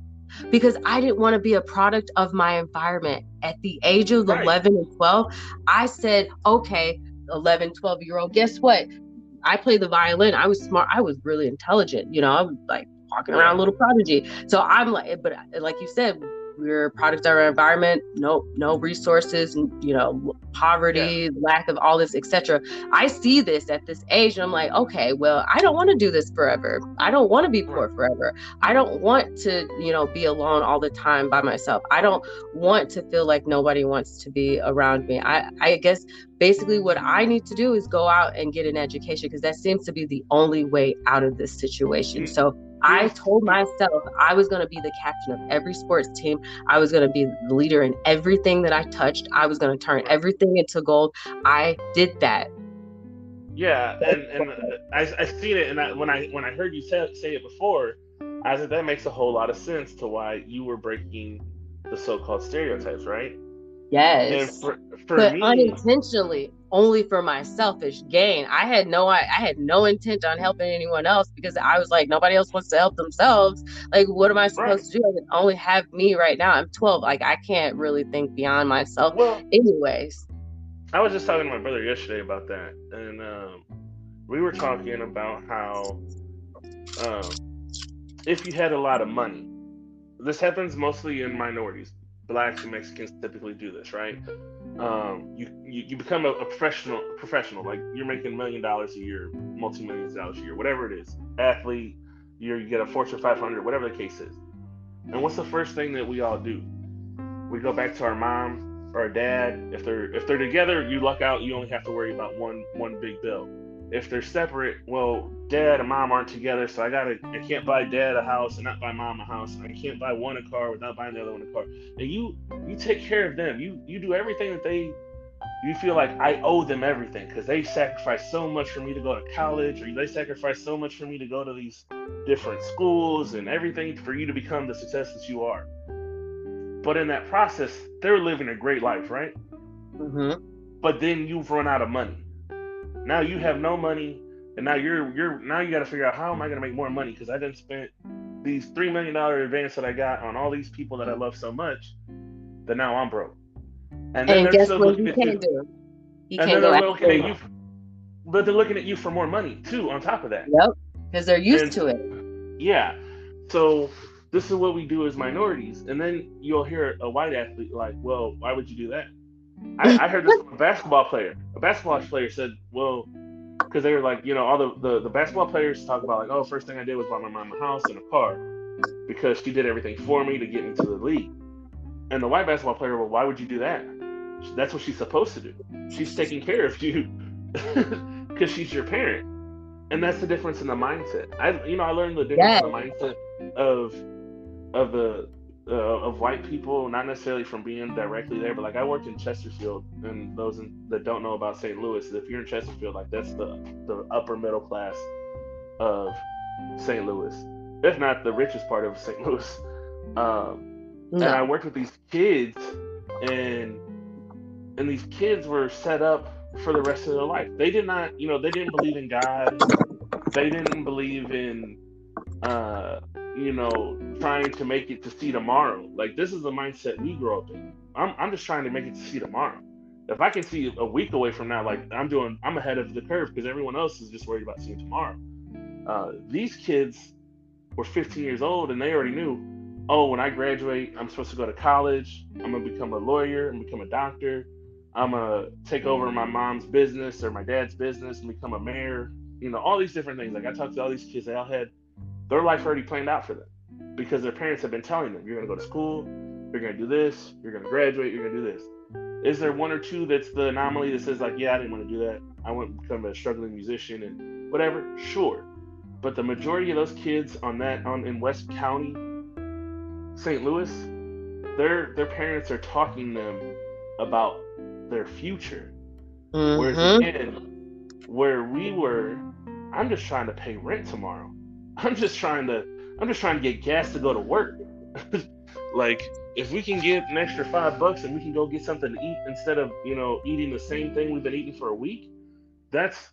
because I didn't want to be a product of my environment. At the age of right. 11 and 12, I said, okay, 11, 12 year old, guess what? I played the violin. I was smart. I was really intelligent. You know, I'm like walking around a little prodigy. So I'm like, but like you said, we're products of our environment no no resources you know poverty yeah. lack of all this etc i see this at this age and i'm like okay well i don't want to do this forever. I don't want to be poor forever. I don't want to you know be alone all the time by myself. I don't want to feel like nobody wants to be around me. I i guess basically what i need to do is go out and get an education because that seems to be the only way out of this situation. Mm. so I told myself I was going to be the captain of every sports team. I was going to be the leader in everything that I touched. I was going to turn everything into gold. I did that. Yeah, and, and uh, I I seen it, and I, when I when I heard you say, say it before, I said that makes a whole lot of sense to why you were breaking the so-called stereotypes, right? Yes. For, for but me, unintentionally, only for my selfish gain. I had no I, I had no intent on helping anyone else because I was like nobody else wants to help themselves. Like what am I supposed right. to do? I can only have me right now. I'm 12. Like I can't really think beyond myself. Well, anyways. I was just talking to my brother yesterday about that, and um, we were talking about how um, if you had a lot of money, this happens mostly in minorities blacks and Mexicans typically do this, right? Um, you, you, you become a, a, professional professional, like you're making a million dollars a year, multi millions dollars a year, whatever it is. Athlete, you you get a Fortune 500, whatever the case is. And what's the first thing that we all do? We go back to our mom or our dad. If they're if they're together, you luck out. You only have to worry about one one big bill if they're separate, well, dad and mom aren't together, so I gotta, I can't buy dad a house and not buy mom a house, and I can't buy one a car without buying the other one a car. And you, you take care of them. You, you do everything that they, you feel like I owe them everything because they sacrificed so much for me to go to college, or they sacrificed so much for me to go to these different schools and everything for you to become the success that you are. But in that process, they're living a great life, right? Mm-hmm. But then you've run out of money now you have no money, and now you're you're now you got to figure out how am I going to make more money because I didn't spent these three million dollar advance that I got on all these people that I love so much that now I'm broke. And, and guess what you can't do? You and can't go looking at you, but they're looking at you for more money too. On top of that, yep, because they're used and, to it. Yeah, so this is what we do as minorities, and then you'll hear a white athlete like, "Well, why would you do that?" I, I heard this from a basketball player. A basketball player said, "Well, because they were like, you know, all the, the the basketball players talk about like, oh, first thing I did was buy my mom a house and a car because she did everything for me to get me to the league." And the white basketball player, well, why would you do that? That's what she's supposed to do. She's taking care of you because she's your parent, and that's the difference in the mindset. I, you know, I learned the difference in the mindset of of the uh, of white people, not necessarily from being directly there, but like I worked in Chesterfield, and those in, that don't know about St. Louis, if you're in Chesterfield, like that's the the upper middle class of St. Louis, if not the richest part of St. Louis. Um, no. And I worked with these kids, and and these kids were set up for the rest of their life. They did not, you know, they didn't believe in God. They didn't believe in uh, you know, trying to make it to see tomorrow. Like this is the mindset we grow up in. I'm I'm just trying to make it to see tomorrow. If I can see a week away from now, like I'm doing, I'm ahead of the curve because everyone else is just worried about seeing tomorrow. Uh, these kids were 15 years old and they already knew, oh, when I graduate, I'm supposed to go to college. I'm gonna become a lawyer and become a doctor. I'm gonna take over my mom's business or my dad's business and become a mayor. You know, all these different things. Like I talked to all these kids, they all had their life already planned out for them because their parents have been telling them, you're going to go to school, you're going to do this, you're going to graduate, you're going to do this. Is there one or two that's the anomaly that says, like, yeah, I didn't want to do that. I want to become a struggling musician and whatever? Sure. But the majority of those kids on that, on in West County, St. Louis, their their parents are talking them about their future. Mm-hmm. Whereas again, where we were, I'm just trying to pay rent tomorrow. I'm just trying to I'm just trying to get gas to go to work. like if we can get an extra five bucks and we can go get something to eat instead of you know eating the same thing we've been eating for a week, that's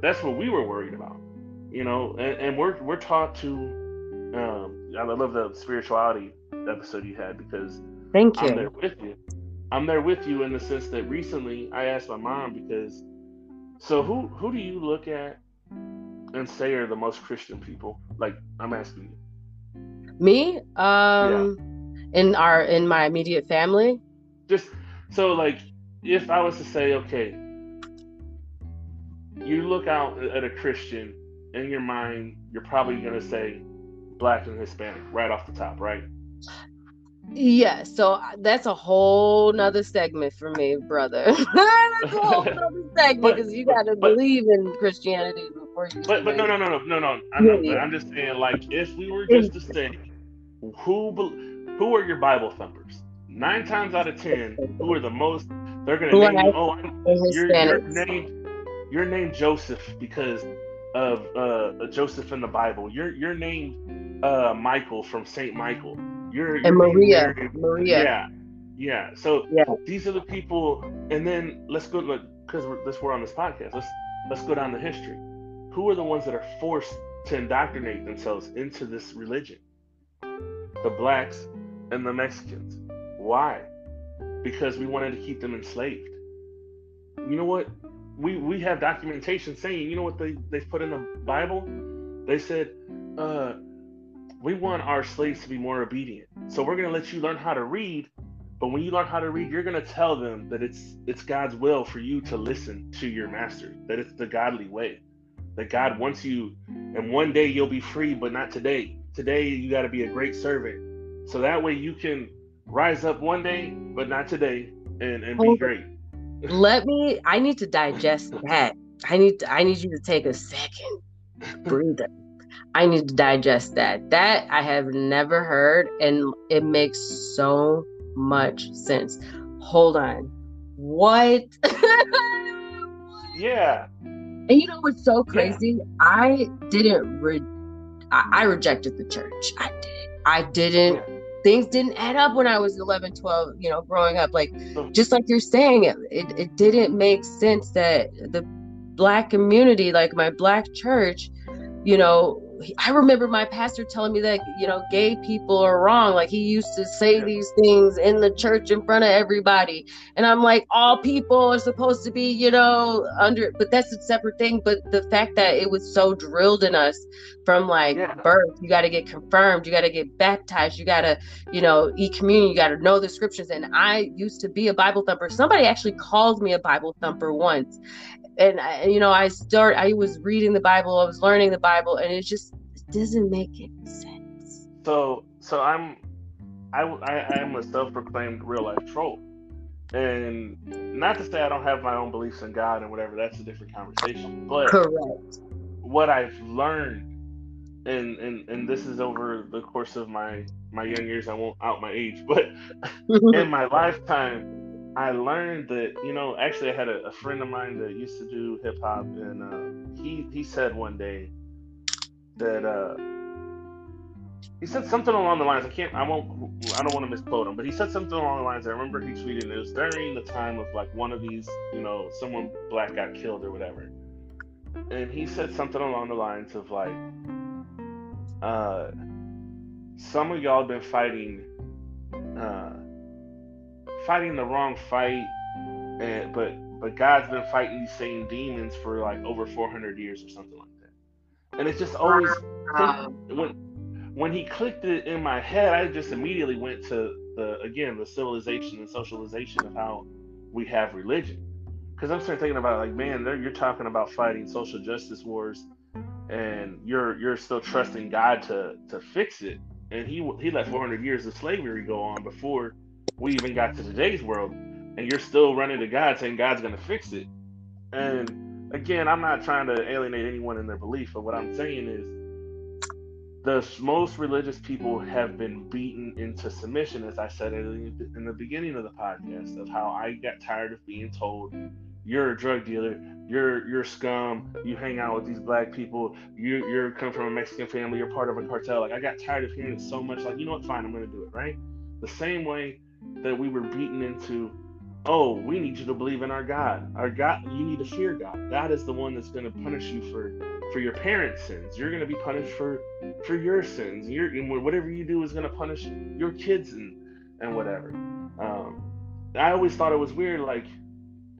that's what we were worried about. You know, and, and we're we're taught to. Um, I love the spirituality episode you had because thank you. I'm there with you. I'm there with you in the sense that recently I asked my mom because. So who who do you look at and say are the most Christian people? Like I'm asking you. Me? Um yeah. in our in my immediate family? Just so like if I was to say, okay, you look out at a Christian in your mind, you're probably gonna say black and Hispanic right off the top, right? Yeah, so that's a whole nother segment for me, brother. that's a whole nother segment because you got to believe in Christianity before you. But but no no no no no no. I'm, yeah. I'm just saying like if we were just to say who who are your Bible thumpers? Nine times out of ten, who are the most? They're gonna name you. Oh, you're, you're named you're named Joseph because of uh, Joseph in the Bible. You're you're named uh, Michael from Saint Michael you're, and Maria, Maria. Yeah, yeah. So yeah. these are the people, and then let's go look because we're, this we're on this podcast. Let's let's go down the history. Who are the ones that are forced to indoctrinate themselves into this religion? The blacks and the Mexicans. Why? Because we wanted to keep them enslaved. You know what? We we have documentation saying, you know what they, they put in the Bible? They said, uh, we want our slaves to be more obedient. So we're going to let you learn how to read, but when you learn how to read, you're going to tell them that it's it's God's will for you to listen to your master, that it's the godly way. That God wants you and one day you'll be free, but not today. Today you got to be a great servant. So that way you can rise up one day, but not today and and be great. Let me I need to digest that. I need to, I need you to take a second breather. I need to digest that. That I have never heard, and it makes so much sense. Hold on. What? yeah. And you know what's so crazy? Yeah. I didn't re- I-, I, rejected the church. I did. I didn't yeah. things didn't add up when I was 11, 12, you know, growing up. Like mm-hmm. just like you're saying, it, it, it didn't make sense that the black community, like my black church, you know, I remember my pastor telling me that you know gay people are wrong. Like he used to say these things in the church in front of everybody, and I'm like, all people are supposed to be you know under, but that's a separate thing. But the fact that it was so drilled in us from like yeah. birth, you got to get confirmed, you got to get baptized, you got to you know eat communion, you got to know the scriptures. And I used to be a Bible thumper. Somebody actually called me a Bible thumper once, and I, you know i start i was reading the bible i was learning the bible and it just doesn't make any sense so so i'm i i, I am a self-proclaimed real life troll And not to say I don't have my own beliefs in God and whatever, that's a different conversation. But correct. What I've learned, and and and this is over the course of my my young years. I won't out my age, but in my lifetime, I learned that you know. Actually, I had a, a friend of mine that used to do hip hop, and uh, he he said one day that. Uh, he said something along the lines. I can't. I won't. I don't want to misquote him, but he said something along the lines. I remember he tweeted. It was during the time of like one of these, you know, someone black got killed or whatever, and he said something along the lines of like, uh, some of y'all been fighting, uh, fighting the wrong fight, and but but God's been fighting these same demons for like over 400 years or something like that, and it's just always when when he clicked it in my head, I just immediately went to the again the civilization and socialization of how we have religion. Because I'm starting thinking about like, man, you're talking about fighting social justice wars, and you're you're still trusting God to to fix it. And he he let 400 years of slavery go on before we even got to today's world, and you're still running to God saying God's going to fix it. And again, I'm not trying to alienate anyone in their belief, but what I'm saying is the most religious people have been beaten into submission, as I said in the beginning of the podcast, of how I got tired of being told, "You're a drug dealer, you're you're scum, you hang out with these black people, you you're come from a Mexican family, you're part of a cartel." Like I got tired of hearing it so much. Like you know what? Fine, I'm gonna do it. Right? The same way that we were beaten into, "Oh, we need you to believe in our God. Our God, you need to fear God. God is the one that's gonna punish you for." for your parents' sins. You're going to be punished for for your sins. You're, whatever you do is going to punish your kids and and whatever. Um, I always thought it was weird, like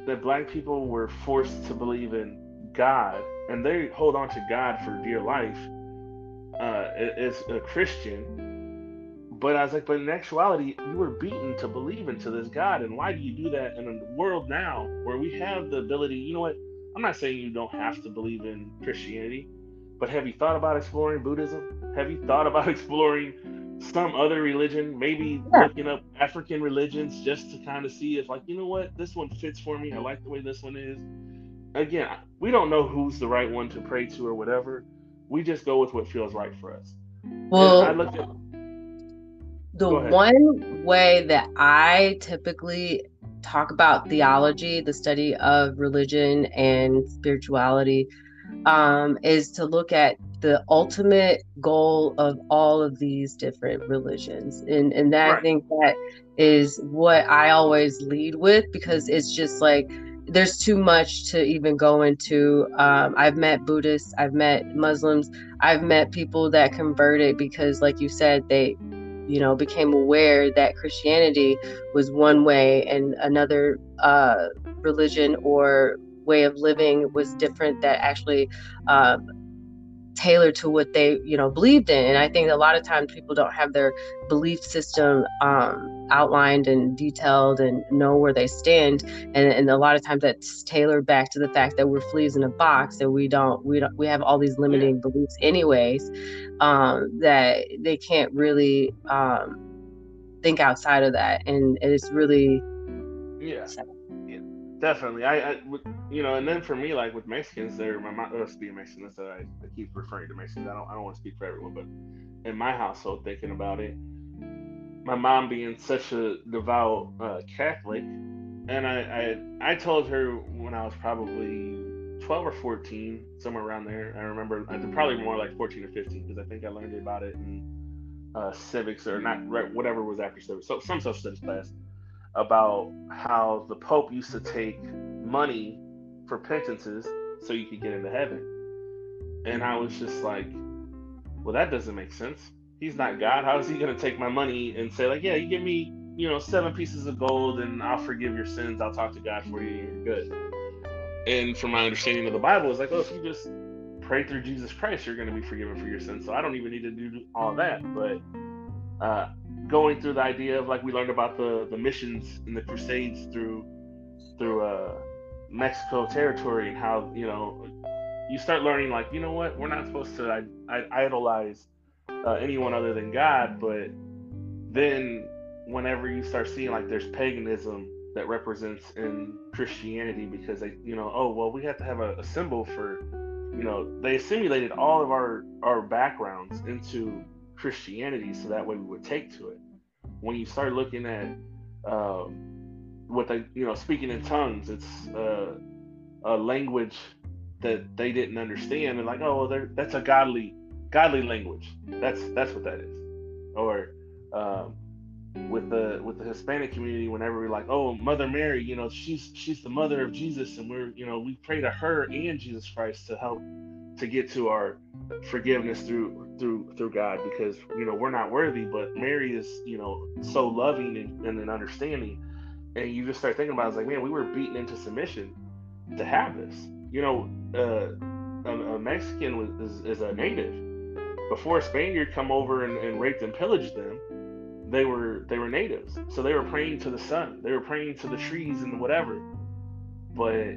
that black people were forced to believe in God, and they hold on to God for dear life uh, as a Christian. But I was like, but in actuality, you were beaten to believe into this God, and why do you do that in a world now where we have the ability? You know what? I'm not saying you don't have to believe in Christianity, but have you thought about exploring Buddhism? Have you thought about exploring some other religion? Maybe yeah. looking up African religions just to kind of see if, like, you know what, this one fits for me. I like the way this one is. Again, we don't know who's the right one to pray to or whatever. We just go with what feels right for us. Well, I look at the one way that I typically talk about theology, the study of religion and spirituality, um, is to look at the ultimate goal of all of these different religions. And, and that right. I think that is what I always lead with because it's just like there's too much to even go into. Um, I've met Buddhists, I've met Muslims, I've met people that converted because, like you said, they you know became aware that christianity was one way and another uh, religion or way of living was different that actually um, tailored to what they you know believed in. And i think a lot of times people don't have their belief system um, outlined and detailed and know where they stand and, and a lot of times that's tailored back to the fact that we're fleas in a box and we don't we don't we have all these limiting beliefs anyways um, that they can't really um, think outside of that and it's really yeah definitely. I, I, you know, and then for me, like with Mexicans, they're my mom. Be a Mexican. That's I, I keep referring to Mexicans. I don't, I don't want to speak for everyone, but in my household, thinking about it, my mom being such a devout uh, Catholic, and I, I, I told her when I was probably 12 or 14, somewhere around there. I remember probably more like 14 or 15 because I think I learned about it in uh, civics or not, right, whatever was after civics, so some social studies class about how the Pope used to take money for penances so you could get into heaven. And I was just like, well, that doesn't make sense. He's not God. How is he going to take my money and say, like, yeah, you give me, you know, seven pieces of gold and I'll forgive your sins. I'll talk to God for you you're good. And from my understanding of the Bible, it's like, oh, if you just pray through Jesus Christ, you're going to be forgiven for your sins. So I don't even need to do all that. But uh, going through the idea of like we learned about the the missions and the crusades through through uh, Mexico territory and how you know you start learning like you know what we're not supposed to I, I, idolize uh, anyone other than God, but then whenever you start seeing like there's paganism that represents in Christianity because they, you know, oh well, we have to have a, a symbol for, you know, they assimilated all of our our backgrounds into Christianity so that way we would take to it. When you start looking at uh, what they, you know, speaking in tongues, it's uh, a language that they didn't understand and like, oh, well, that's a godly godly language. That's that's what that is. Or um, with the with the Hispanic community, whenever we're like, oh, Mother Mary, you know, she's she's the mother of Jesus, and we're you know we pray to her and Jesus Christ to help to get to our forgiveness through through through God because you know we're not worthy, but Mary is you know so loving and, and understanding, and you just start thinking about it, it's like man, we were beaten into submission to have this. You know, uh, a, a, Mexican was, is, is a native. Before a Spaniard come over and, and raped and pillaged them, they were they were natives, so they were praying to the sun, they were praying to the trees and whatever. But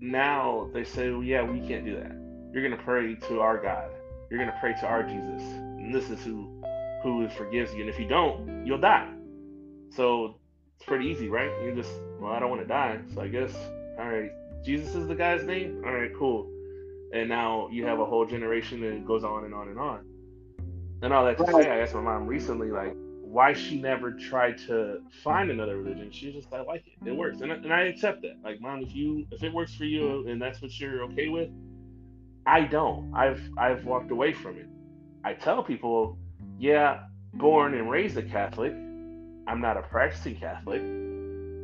now they say, well, yeah, we can't do that. You're gonna pray to our God. You're gonna pray to our Jesus, and this is who who forgives you. And if you don't, you'll die. So it's pretty easy, right? You just, well, I don't want to die, so I guess, all right, Jesus is the guy's name. All right, cool. And now you have a mm-hmm. whole generation that goes on and on and on. And all that to say, I asked my mom recently, like, why she never tried to find another religion. She's just like, I like it. It mm-hmm. works. And I, and I accept that. Like, mom, if you if it works for you mm-hmm. and that's what you're okay with, I don't. I've I've walked away from it. I tell people, yeah, born and raised a Catholic. I'm not a practicing Catholic.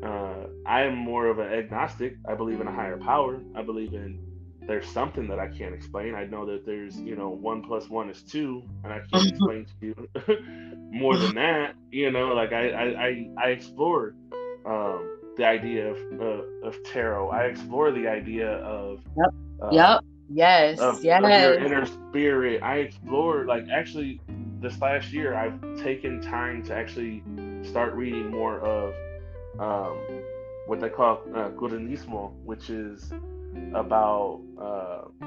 Uh, I am more of an agnostic. I believe in a higher power. I believe in there's something that I can't explain. I know that there's, you know, one plus one is two, and I can't explain to you more than that. You know, like I I I, I explore um, the idea of uh, of tarot. I explore the idea of yep, uh, yep, yes, of, yes, of your inner spirit. I explore like actually this last year I've taken time to actually start reading more of um, what they call uh, which is about uh,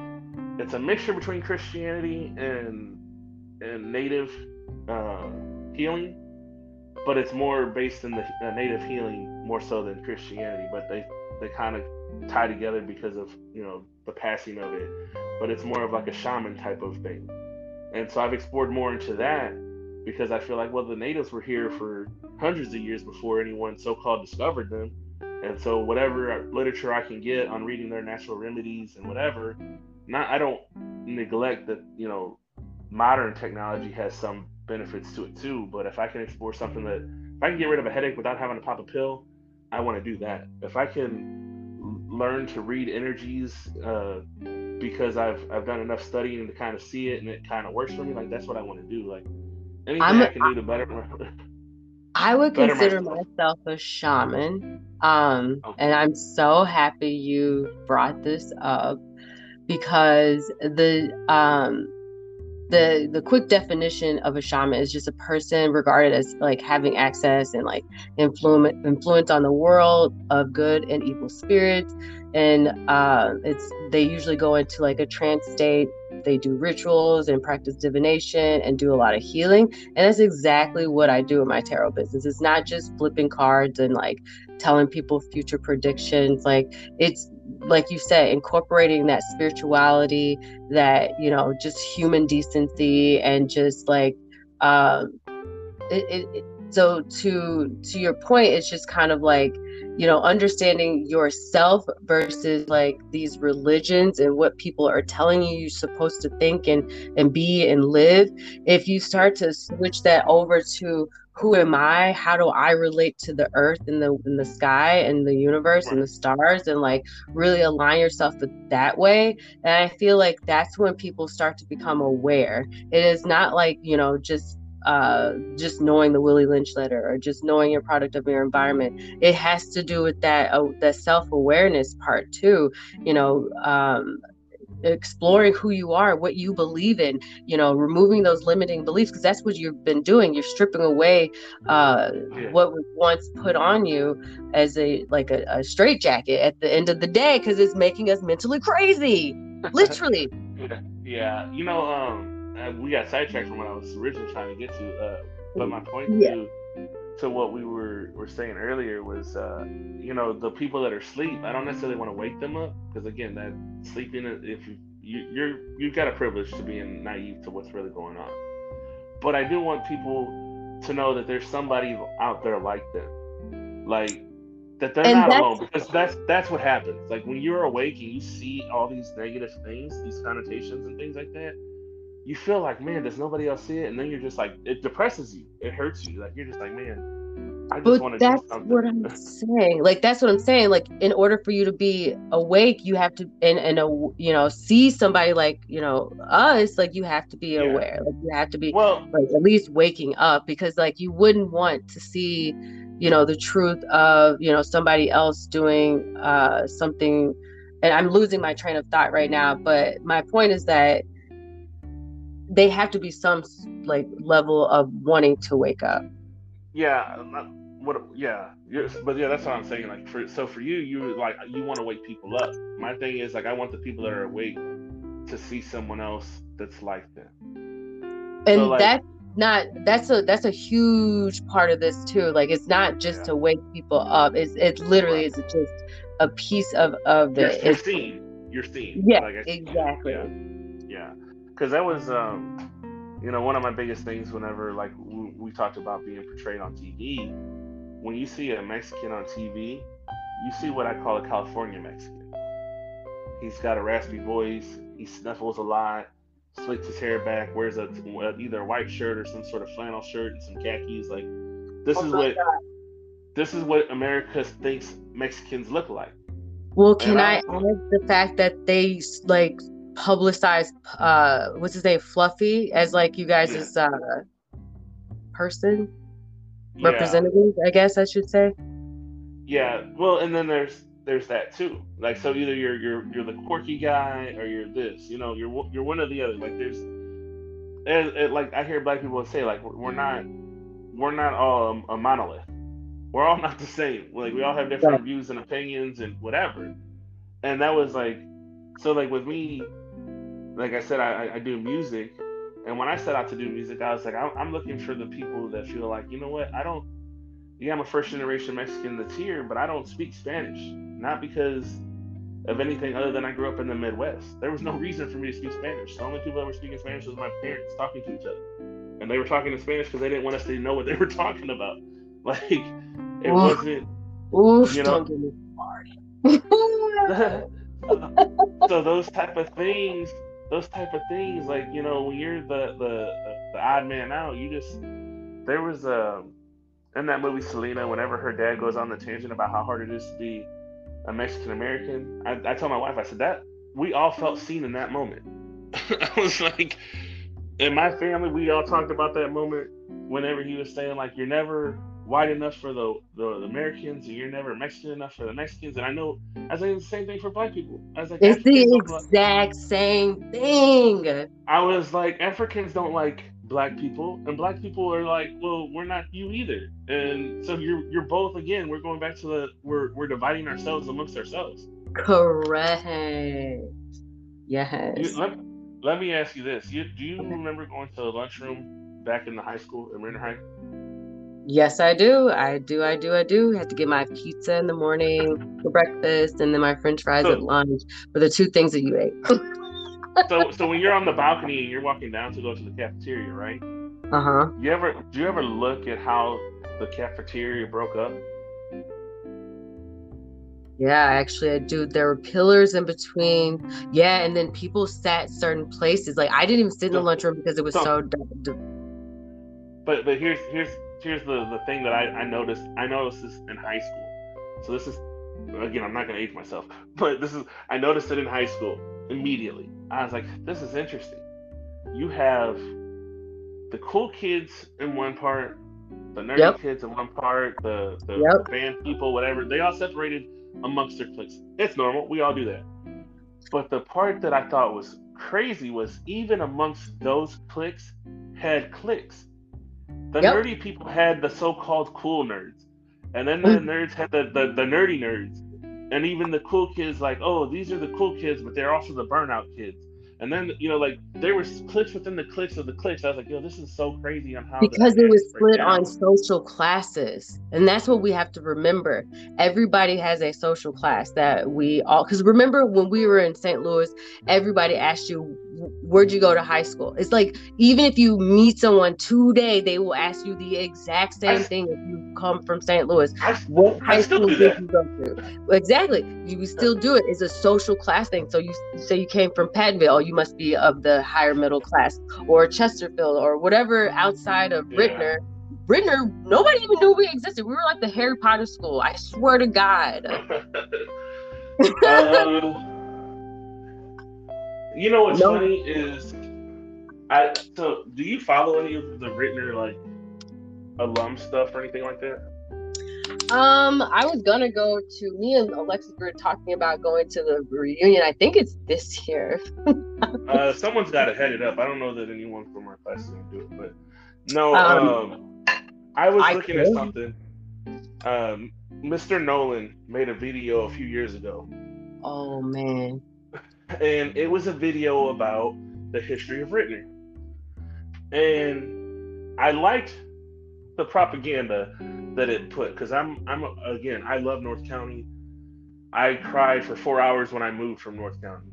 it's a mixture between Christianity and and native uh, healing, but it's more based in the uh, native healing more so than Christianity. But they they kind of tie together because of you know the passing of it. But it's more of like a shaman type of thing, and so I've explored more into that because I feel like well the natives were here for hundreds of years before anyone so-called discovered them and so whatever literature I can get on reading their natural remedies and whatever, not I don't neglect that, you know, modern technology has some benefits to it too. But if I can explore something that if I can get rid of a headache without having to pop a pill, I want to do that. If I can learn to read energies uh, because I've I've done enough studying to kind of see it and it kind of works for me, like that's what I want to do. Like anything I'm, I can do to better. I would consider myself a shaman. Um, okay. and I'm so happy you brought this up because the um the the quick definition of a shaman is just a person regarded as like having access and like influence influence on the world of good and evil spirits and uh, it's they usually go into like a trance state they do rituals and practice divination and do a lot of healing. And that's exactly what i do in my tarot business. It's not just flipping cards and like telling people future predictions. Like it's like you said incorporating that spirituality that you know just human decency and just like um it, it, it so to to your point it's just kind of like you know understanding yourself versus like these religions and what people are telling you you're supposed to think and and be and live if you start to switch that over to who am I? How do I relate to the earth and the in the sky and the universe and the stars and like really align yourself with that way? And I feel like that's when people start to become aware. It is not like, you know, just uh, just knowing the Willie Lynch letter or just knowing your product of your environment. It has to do with that uh, the self awareness part too. You know, um, exploring who you are, what you believe in, you know, removing those limiting beliefs because that's what you've been doing. You're stripping away uh, what was once put on you as a like a, a straitjacket at the end of the day because it's making us mentally crazy, literally. yeah, yeah, you know, um, we got sidetracked from what I was originally trying to get to, uh, but my point yeah. to to what we were were saying earlier was, uh, you know, the people that are asleep. I don't necessarily want to wake them up because again, that sleeping, if you, you you're you've got a privilege to being naive to what's really going on. But I do want people to know that there's somebody out there like them, like that they're and not alone because that's that's what happens. Like when you're awake and you see all these negative things, these connotations and things like that, you feel like, man, does nobody else see it? And then you're just like, it depresses you. It hurts you. Like you're just like, man, I just want to. That's what I'm saying. Like that's what I'm saying. Like in order for you to be awake, you have to and and a, you know see somebody like you know us. Like you have to be yeah. aware. Like you have to be well, like at least waking up because like you wouldn't want to see, you know, the truth of you know somebody else doing uh something. And I'm losing my train of thought right now. But my point is that they have to be some like level of wanting to wake up. Yeah, um, uh, what? Yeah, but yeah, that's what I'm saying. Like, for so for you, you like you want to wake people up. My thing is like I want the people that are awake to see someone else that's like them. And so, like, that's not that's a that's a huge part of this too. Like it's not just yeah. to wake people up. It's it literally right. is just a piece of of the. You're, you're seen. You're seen. Yeah, like exactly. Yeah. yeah because that was um, you know one of my biggest things whenever like we, we talked about being portrayed on TV. When you see a Mexican on TV, you see what I call a California Mexican. He's got a raspy voice. He snuffles a lot, slicks his hair back, wears a either a white shirt or some sort of flannel shirt and some khakis. Like this oh is what God. this is what America thinks Mexicans look like. Well, can I, I add the fact that they like publicized uh what's his name fluffy as like you guys' uh person? Yeah. representative i guess i should say? Yeah well and then there's there's that too. Like so either you're you're you're the quirky guy or you're this you know you're you're one or the other. Like there's it, it, like i hear black people say like we're not we're not all a, a monolith. We're all not the same. Like we all have different views and opinions and whatever. And that was like so like with me like I said, I, I do music, and when I set out to do music, I was like, I'm, I'm looking for the people that feel like, you know what, I don't. Yeah, I'm a first generation Mexican that's here, but I don't speak Spanish. Not because of anything other than I grew up in the Midwest. There was no reason for me to speak Spanish. The only people that were speaking Spanish was my parents talking to each other, and they were talking in Spanish because they didn't want us to know what they were talking about. Like it Oof. wasn't. Oof, you know. So those type of things those type of things, like you know, when you're the the the odd man out, you just there was a um, in that movie Selena, whenever her dad goes on the tangent about how hard it is to be a Mexican American, I, I told my wife, I said that we all felt seen in that moment. I was like, in my family, we all talked about that moment whenever he was saying like, you're never white enough for the, the, Americans, and you're never Mexican enough for the Mexicans. And I know I was like the same thing for black people. I was like, it's the exact like, same thing. I was like, Africans don't like black people, and black people are like, well, we're not you either. And so you're you're both again. We're going back to the we're we're dividing ourselves amongst ourselves. Correct. Yes. You, let, let me ask you this: you, Do you remember going to the lunchroom back in the high school in Marina High? Yes, I do. I do. I do. I do. I Have to get my pizza in the morning for breakfast, and then my French fries so, at lunch. For the two things that you ate. so, so when you're on the balcony and you're walking down to go to the cafeteria, right? Uh huh. You ever do you ever look at how the cafeteria broke up? Yeah, actually, I do. There were pillars in between. Yeah, and then people sat certain places. Like I didn't even sit in the lunchroom because it was so. so d- d- but but here's here's here's the the thing that I, I noticed. I noticed this in high school. So this is again, I'm not gonna age myself, but this is I noticed it in high school immediately. I was like, this is interesting. You have the cool kids in one part, the nerdy yep. kids in one part, the the yep. band people, whatever. They all separated amongst their cliques. It's normal. We all do that. But the part that I thought was crazy was even amongst those cliques had cliques. The yep. nerdy people had the so-called cool nerds, and then the mm. nerds had the, the, the nerdy nerds, and even the cool kids like, oh, these are the cool kids, but they're also the burnout kids. And then you know, like there were cliques within the cliques of the cliques. I was like, yo, this is so crazy on how because it was split on social classes, and that's what we have to remember. Everybody has a social class that we all. Because remember when we were in St. Louis, everybody asked you, "Where'd you go to high school?" It's like even if you meet someone today, they will ask you the exact same I, thing if you come from St. Louis. I, what high school did you go to? Exactly, you still do it. It's a social class thing. So you say you came from Pattonville you must be of the higher middle class or Chesterfield or whatever outside of yeah. Ritenour, nobody even knew we existed. We were like the Harry Potter school. I swear to God. um, you know what's no. funny is I so do you follow any of the Ritenour like alum stuff or anything like that? Um, I was gonna go to me and Alexis were talking about going to the reunion. I think it's this year. uh, someone's got to head it up. I don't know that anyone from our class is gonna do it, but no. Um, um I was I looking could. at something. Um, Mr. Nolan made a video a few years ago. Oh man. And it was a video about the history of Ritenour. And I liked the propaganda that it put because I'm I'm again I love North County. I cried for four hours when I moved from North County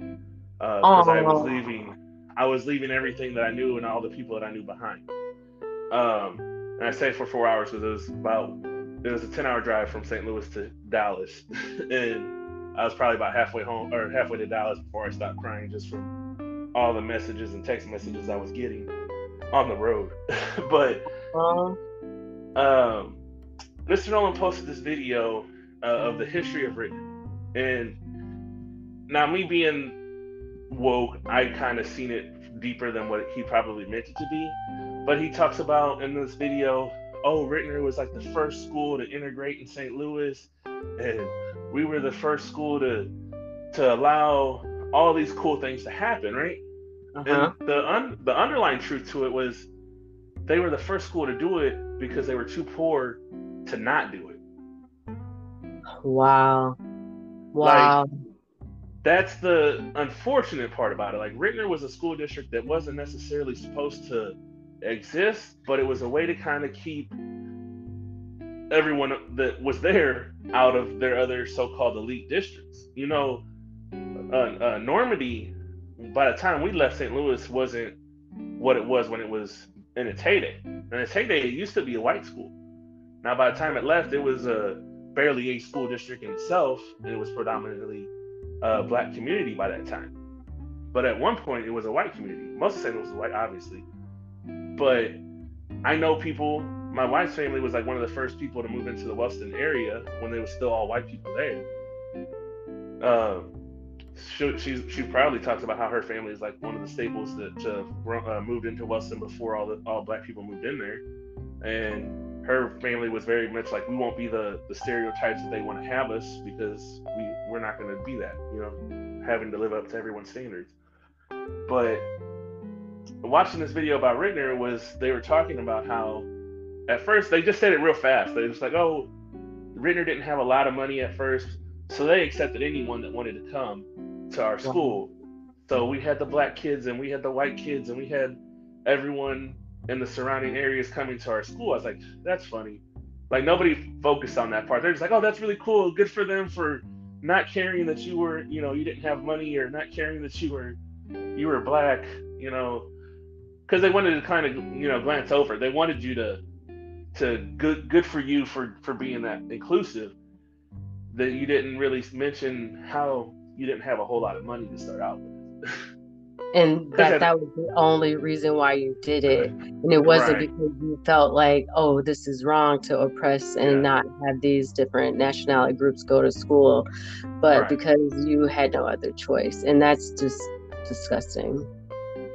because uh, I was leaving. I was leaving everything that I knew and all the people that I knew behind. Um, and I say for four hours because it was about it was a ten hour drive from St. Louis to Dallas, and I was probably about halfway home or halfway to Dallas before I stopped crying just from all the messages and text messages I was getting on the road. but uh-huh. um, Mr. Nolan posted this video uh, of the history of Ritenour, and now me being woke, I kind of seen it deeper than what he probably meant it to be. But he talks about in this video, oh, Ritenour was like the first school to integrate in St. Louis, and we were the first school to to allow all these cool things to happen, right? Uh-huh. And the un- the underlying truth to it was they were the first school to do it because they were too poor to not do it. Wow. Wow. Like, that's the unfortunate part about it. Like Ritenour was a school district that wasn't necessarily supposed to exist, but it was a way to kind of keep everyone that was there out of their other so-called elite districts. You know, uh, uh, Normandy, by the time we left St. Louis, wasn't what it was when it was in its heyday. And its heyday, it used to be a white school. Now, by the time it left, it was a barely a school district in itself, and it was predominantly a black community by that time. But at one point, it was a white community. Most of St. Louis was white, obviously. But I know people. My wife's family was like one of the first people to move into the Wellston area when they were still all white people there. Uh, she, she, she proudly talks about how her family is like one of the staples that uh, moved into Wellston before all the all black people moved in there, and her family was very much like we won't be the the stereotypes that they want to have us because we we're not going to be that you know having to live up to everyone's standards but watching this video about Ritenour was they were talking about how at first they just said it real fast they just like oh Ritenour didn't have a lot of money at first so they accepted anyone that wanted to come to our school so we had the black kids and we had the white kids and we had everyone in the surrounding areas coming to our school. I was like, that's funny. Like nobody focused on that part. They're just like, oh, that's really cool. Good for them for not caring that you were, you know, you didn't have money or not caring that you were, you were black, you know, because they wanted to kind of, you know, glance over. They wanted you to, to good, good for you for for being that inclusive. That you didn't really mention how you didn't have a whole lot of money to start out with. and that that was the only reason why you did it and it wasn't right. because you felt like oh this is wrong to oppress and yeah. not have these different nationality groups go to school but right. because you had no other choice and that's just disgusting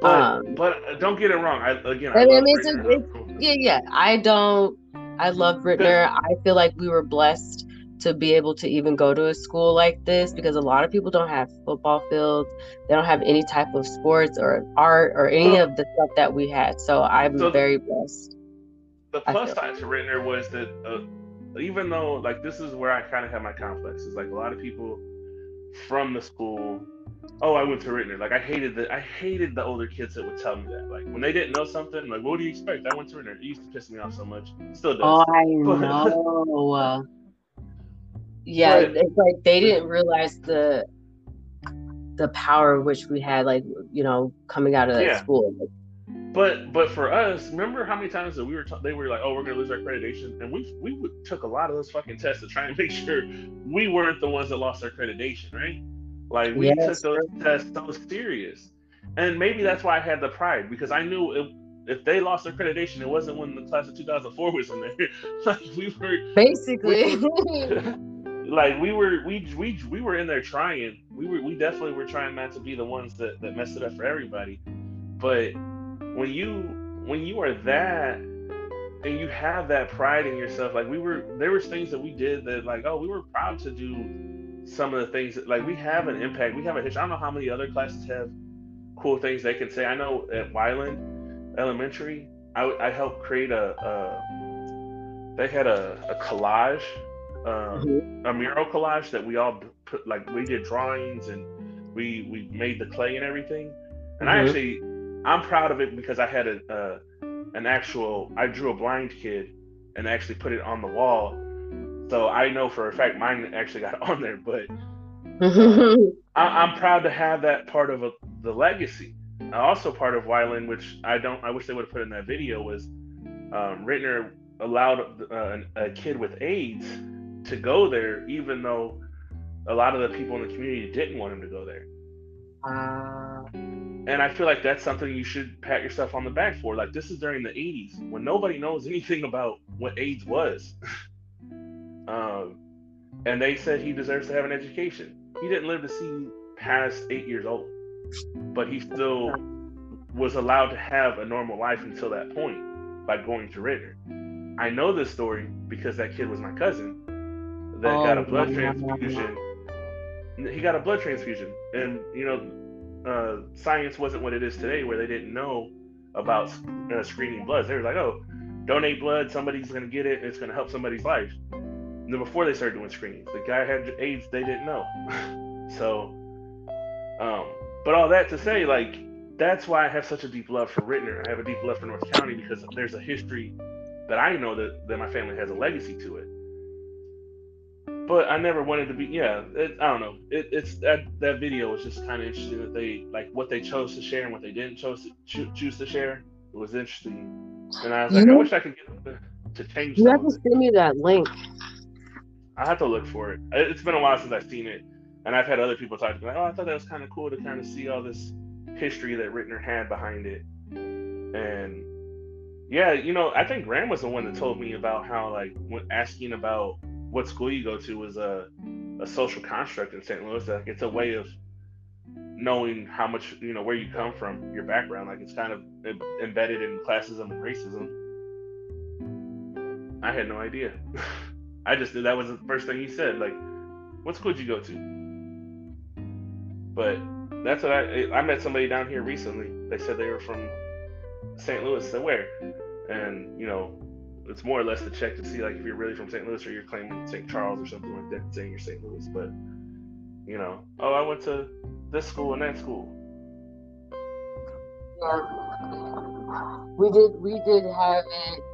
but, um, but uh, don't get it wrong I, again I, I mean it's, it's, yeah yeah. I don't i love Ritenour i feel like we were blessed to be able to even go to a school like this because a lot of people don't have football fields. They don't have any type of sports or art or any of the stuff that we had. So i'm so very blessed. The plus side to Ritenour was that uh, even though like this is where i kind of have my complexes like a lot of people from the school. Oh, I went to Ritenour. Like I hated the I hated the older kids that would tell me that. Like when they didn't know something, like what do you expect? I went to Ritenour. It used to piss me off so much. Still does. Oh, I know. yeah, but, it's like they didn't realize the the power which we had, like you know, coming out of that yeah. school. But but for us, remember how many times that we were t- they were like, oh, we're gonna lose our accreditation, and we we took a lot of those fucking tests to try and make sure we weren't the ones that lost our accreditation, right? Like we yes, took those tests so serious, and maybe that's why I had the pride because I knew if, if they lost their accreditation, it wasn't when the class of 2004 was in there. like we were basically. We were, like we were we we we were in there trying. We were we definitely were trying not to be the ones that that messed it up for everybody, but when you when you are that and you have that pride in yourself like we were there was things that we did that like oh we were proud to do some of the things that, like we have an impact we have a history i don't know how many other classes have cool things they can say i know at wyland elementary i, I helped create a, a they had a, a collage um, mm-hmm. a mural collage that we all put like we did drawings and we we made the clay and everything and mm-hmm. i actually I'm proud of it because I had a, uh, an actual I drew a blind kid and actually put it on the wall. So I know for a fact mine actually got on there, but I, am proud to have that part of a, the legacy. Also, part of Wyland, which I don't, I wish they would have put in that video, was um, Ritenour allowed uh, a kid with AIDS to go there, even though a lot of the people in the community didn't want him to go there. Uh, and I feel like that's something you should pat yourself on the back for. Like this is during the 80s when nobody knows anything about what AIDS was. um, and they said he deserves to have an education. He didn't live to see past eight years old, but he still was allowed to have a normal life until that point by going to Ritenour. I know this story because that kid was my cousin that oh, got a blood transfusion. He got a blood transfusion, and you know uh, science wasn't what it is today, where they didn't know about uh, screening blood. They were like, "Oh, donate blood. Somebody's going to get it. And it's going to help somebody's life." And then before they started doing screenings, the guy had AIDS. They didn't know. so, um, but all that to say, like, that's why I have such a deep love for Ritenour. I have a deep love for North County because there's a history that I know that, that my family has a legacy to it but I never wanted to be. Yeah, it, I don't know. It, it's that that video was just kind of interesting that they like what they chose to share and what they didn't chose to cho- choose to share. It was interesting, and I was like, I wish I could get to, to change. You have to send me that link. I have to look for it. It's been a while since I've seen it, and I've had other people talk to me like, "Oh, I thought that was kind of cool to kind of see all this history that Ritenour had behind it." And yeah, you know, I think Graham was the one that told me about how like when asking about what school you go to was a, a social construct in St. Louis. Like it's a way of knowing how much you know where you come from, your background. Like it's kind of embedded in classism and racism. I had no idea. I just knew that was the first thing he said. Like, what school did you go to? But that's what I I met somebody down here recently. They said they were from St. Louis. So where? And you know, it's more or less to check to see like if you're really from St. Louis or you're claiming St. Charles or something like that, saying you're St. Louis. But you know, oh, I went to this school and that school. Yeah, we did. We did have it.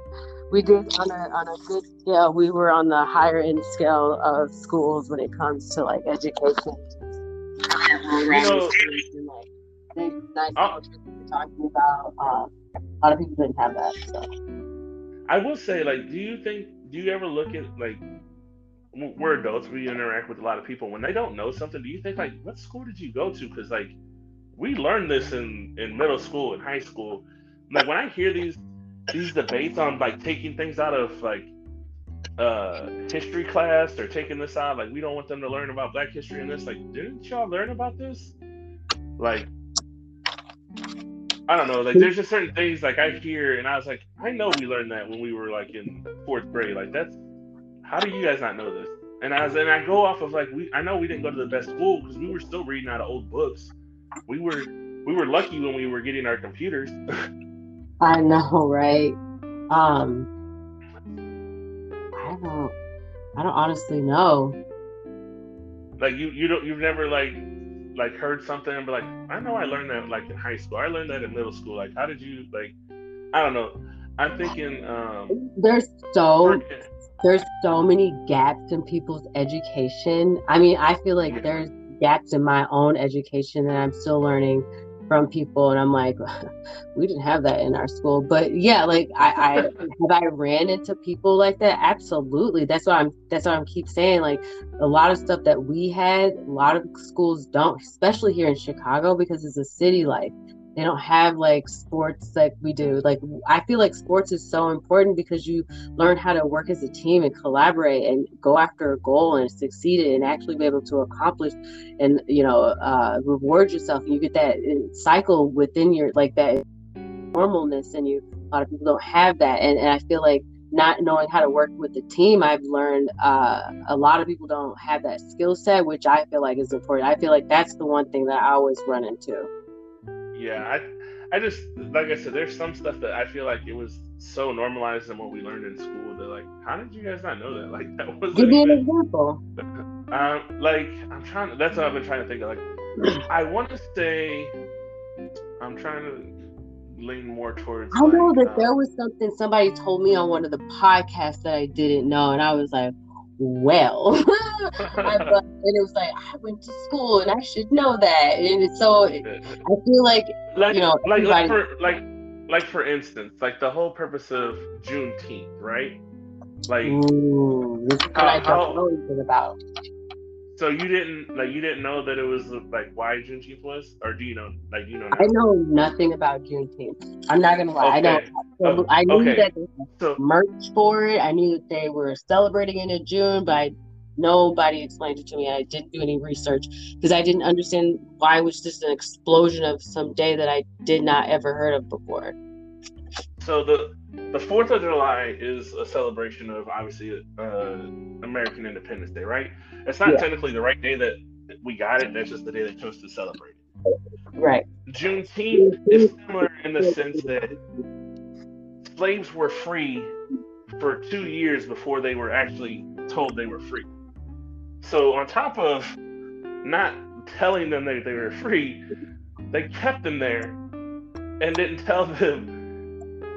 We did on a on a good scale. We were on the higher end scale of schools when it comes to like education. You know, like, nice uh, talking about. Um, a lot of people didn't have that. So. I will say, like, do you think, do you ever look at, like, we're adults, we interact with a lot of people. When they don't know something, do you think, like, what school did you go to? Because, like, we learned this in, in middle school and high school. Like, when I hear these, these debates on, like, taking things out of, like, uh history class or taking this out like we don't want them to learn about black history and this like didn't y'all learn about this like I don't know. Like, there's just certain things like I hear, and I was like, I know we learned that when we were like in fourth grade. Like, that's how do you guys not know this? And I was, and I go off of like we. I know we didn't go to the best school because we were still reading out of old books. We were we were lucky when we were getting our computers. I know, right? Um, I don't. I don't honestly know. Like you you don't you've never like like heard something and be like, I know I learned that like in high school. I learned that in middle school. Like how did you like I don't know. I'm thinking um there's so there's so many gaps in people's education. I mean, I feel like there's gaps in my own education that I'm still learning from people and I'm like, we didn't have that in our school. But yeah, like I, I have I ran into people like that? Absolutely. That's why I'm that's why I'm keep saying like a lot of stuff that we had, a lot of schools don't, especially here in Chicago because it's a city like they don't have like sports like we do. Like i feel like sports is so important because you learn how to work as a team and collaborate and go after a goal and succeed it and actually be able to accomplish and you know uh, reward yourself. And you get that uh, cycle within your like that normalness and you a lot of people don't have that. And, and i feel like not knowing how to work with the team i've learned uh, a lot of people don't have that skill set which i feel like is important. I feel like that's the one thing that i always run into yeah, I, I just like I said, there's some stuff that I feel like it was so normalized in what we learned in school that like, how did you guys not know that? Like that was. Give me an example. Um, like I'm trying. To, that's what I've been trying to think of. Like, I want to say, I'm trying to lean more towards. I know that um, there was something somebody told me on one of the podcasts that I didn't know, and I was like, well. I, and it was like I went to school and I should know that. And so I feel like, like you know, like like for, like like for instance, like the whole purpose of Juneteenth, right? Like, Ooh, this is what how, I don't know anything about. So you didn't like you didn't know that it was like why Juneteenth was, or do you know like you know? Now? I know nothing about Juneteenth. I'm not gonna lie. Okay. I don't. Oh, I knew okay. that they so, merch for it. I knew that they were celebrating it in June, but I, nobody explained it to me. I didn't do any research because I didn't understand why it was just an explosion of some day that I did not ever heard of before. So the the Fourth of July is a celebration of obviously uh, American Independence Day, right? It's not yeah. technically the right day that we got it. That's just the day they chose to celebrate. Right. Juneteenth is similar in the sense that slaves were free for two years before they were actually told they were free. So on top of not telling them that they were free, they kept them there and didn't tell them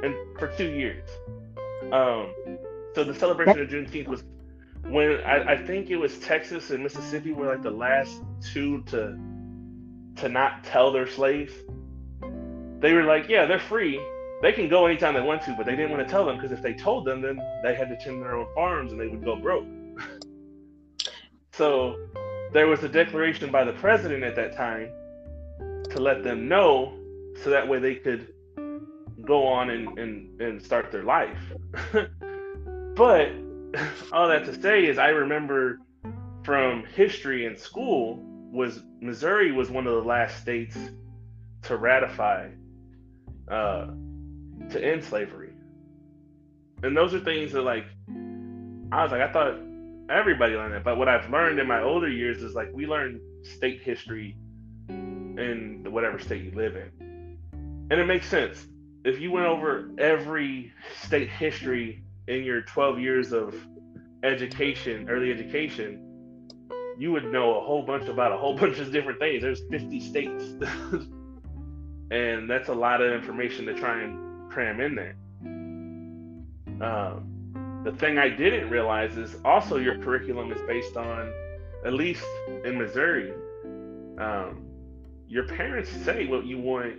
and for two years. Um, so the celebration of Juneteenth was when I, I, think it was Texas and Mississippi were like the last two to to not tell their slaves. They were like, yeah, they're free. They can go anytime they want to, but they didn't want to tell them because if they told them, then they had to tend their own farms and they would go broke. so there was a declaration by the president at that time to let them know so that way they could go on and, and, and start their life. but all that to say is I remember from history in school was Missouri was one of the last states to ratify uh, to end slavery. And those are things that like I was like I thought everybody learned it, but what I've learned in my older years is like we learn state history in whatever state you live in. And it makes sense if you went over every state history in your 12 years of education, early education, you would know a whole bunch about a whole bunch of different things. There's 50 states. and that's a lot of information to try and cram in there. Um, the thing I didn't realize is also your curriculum is based on, at least in Missouri, um, your parents say what you want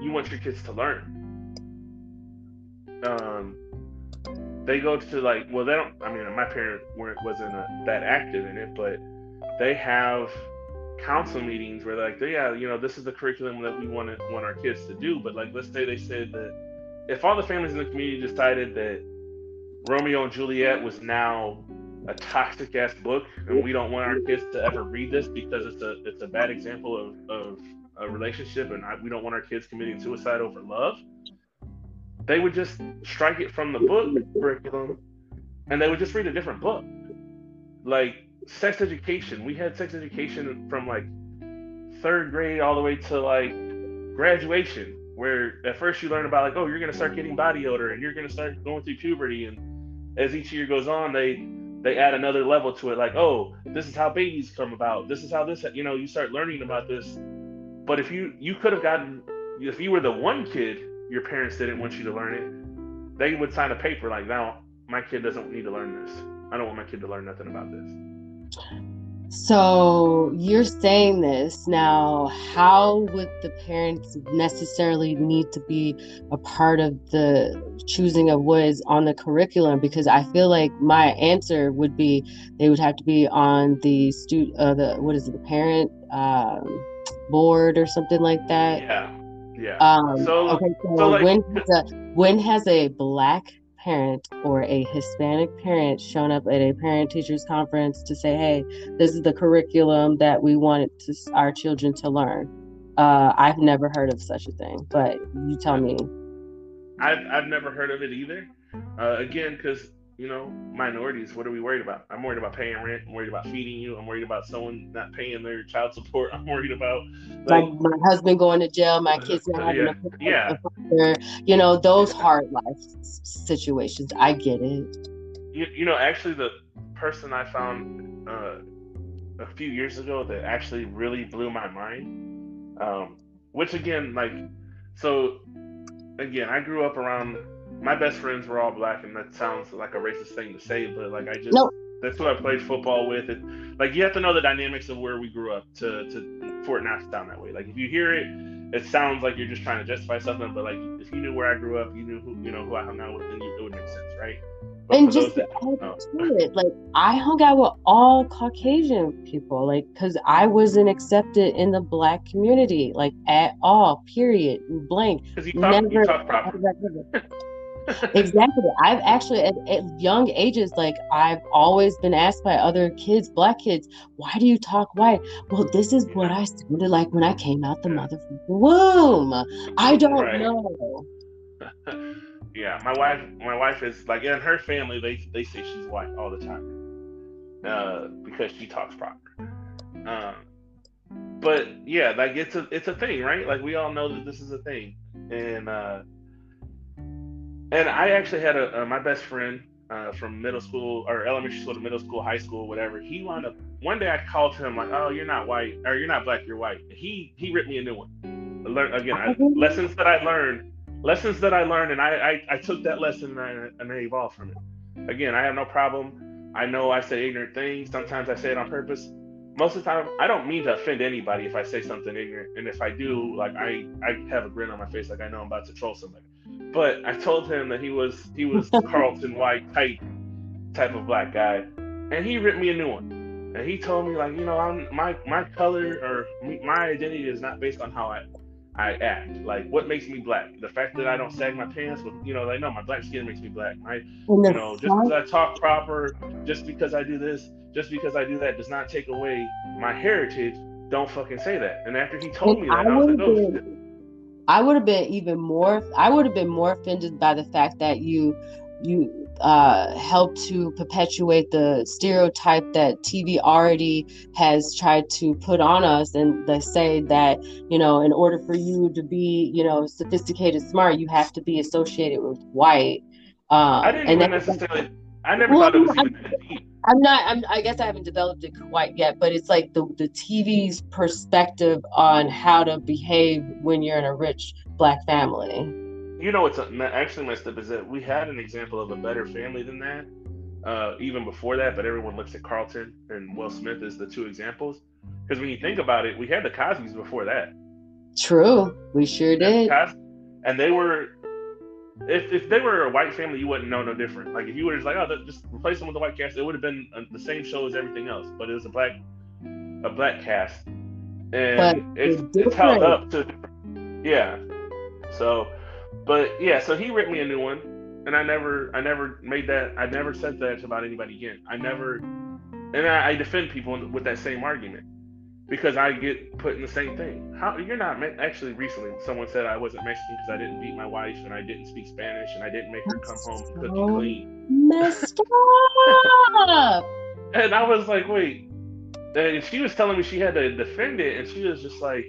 you want your kids to learn. Um, they go to like, well, they don't. I mean, my parents weren't wasn't a, that active in it, but they have council meetings where they're like, yeah, you know, this is the curriculum that we want to want our kids to do. But like, let's say they said that if all the families in the community decided that Romeo and Juliet was now a toxic ass book, and we don't want our kids to ever read this because it's a it's a bad example of, of a relationship and I, we don't want our kids committing suicide over love, they would just strike it from the book curriculum and they would just read a different book. Like sex education, we had sex education from like third grade all the way to like graduation, where at first you learn about like, oh, you're gonna start getting body odor and you're gonna start going through puberty, and as each year goes on, they they add another level to it, like, oh, this is how babies come about. This is how this, you know, you start learning about this. But if you you could have gotten, if you were the one kid your parents didn't want you to learn it, they would sign a paper like, now my kid doesn't need to learn this. I don't want my kid to learn nothing about this. So you're saying this now. How would the parents necessarily need to be a part of the choosing of what is on the curriculum? Because I feel like my answer would be they would have to be on the stu uh, the what is it the parent um, board or something like that. Yeah, yeah. Um, so, okay, so, so like, when has a when has a black parent or a Hispanic parent shown up at a parent teachers conference to say, "Hey, this is the curriculum that we wanted to, our children to learn." Uh, I've never heard of such a thing, but you tell me. I've I've never heard of it either. Uh, again, because you know, minorities, what are we worried about? I'm worried about paying rent. I'm worried about feeding you. I'm worried about someone not paying their child support. I'm worried about like, my, my husband going to jail, my kids not having yeah, a, yeah. you know, those hard life situations. I get it. You, you know, actually, the person I found uh, a few years ago that actually really blew my mind, um, which again, like, so again, I grew up around my best friends were all black, and that sounds like a racist thing to say, but like I just nope. that's who I played football with. It like you have to know the dynamics of where we grew up to to for it not to sound that way. Like if you hear it, it sounds like you're just trying to justify something, but like if you knew where I grew up, you knew who you know who I hung out with, then you, it would make sense, right? But and just that, it, like I hung out with all Caucasian people, like because I wasn't accepted in the black community, like at all. Period. Blank. Because you talk, Never, you talk proper. exactly. I've actually at, at, young ages, like I've always been asked by other kids, black kids, why do you talk white? Well, this is what I sounded like when I came out the motherfucking womb. I don't right. know. yeah, my wife, my wife is like in her family, they they say she's white all the time, uh, because she talks proper. Um, but yeah, like it's a it's a thing, right? Like we all know that this is a thing, and uh, and I actually had a, uh, my best friend uh, from middle school or elementary school to middle school, high school, whatever. He wound up one day. I called him like, "Oh, you're not white, or you're not black, you're white." He he ripped me a new one. Learn again I, lessons that I learned, lessons that I learned, and I I, I took that lesson and I, and I evolved from it. Again, I have no problem. I know I say ignorant things. Sometimes I say it on purpose. Most of the time, I don't mean to offend anybody if I say something ignorant, and if I do, like I I have a grin on my face, like I know I'm about to troll somebody. But I told him that he was he was Carlton White type type of black guy, and he ripped me a new one. And he told me like, you know, I'm my my color or my identity is not based on how I I act. Like what makes me black? The fact that I don't sag my pants, but you know, like no, my black skin makes me black. I, you know, just because I talk proper, just because I do this, just because I do that, does not take away my heritage. Don't fucking say that. And after he told and me that, I, I was like, oh, I would have been even more. I would have been more offended by the fact that you you uh, help to perpetuate the stereotype that TV already has tried to put on us, and they say that you know, in order for you to be you know sophisticated, smart, you have to be associated with white. Um, I didn't and necessarily. I never well, thought it was even that deep. I'm not. I'm, I guess I haven't developed it quite yet, but it's like the the TV's perspective on how to behave when you're in a rich black family. You know what's actually messed up is that we had an example of a better family than that, uh, even before that. But everyone looks at Carlton and Will Smith as the two examples. Because when you think about it, we had the Cosbys before that. True, we sure did. And they were if, if they were a white family, you wouldn't know no different. Like if you were just like, oh, just replace them with a white cast, it would have been uh, the same show as everything else. But it was a black, a black cast, and it's, it's held up to, yeah. So, but yeah, so he ripped me a new one, and I never, I never made that, I never said that about anybody again. I never, and I, I defend people with that same argument because I get put in the same thing. How you're not actually recently someone said I wasn't Mexican because I didn't beat my wife and I didn't speak Spanish and I didn't make her come home so clean. Messed up. and I was like, wait. And she was telling me she had to defend it, and she was just like,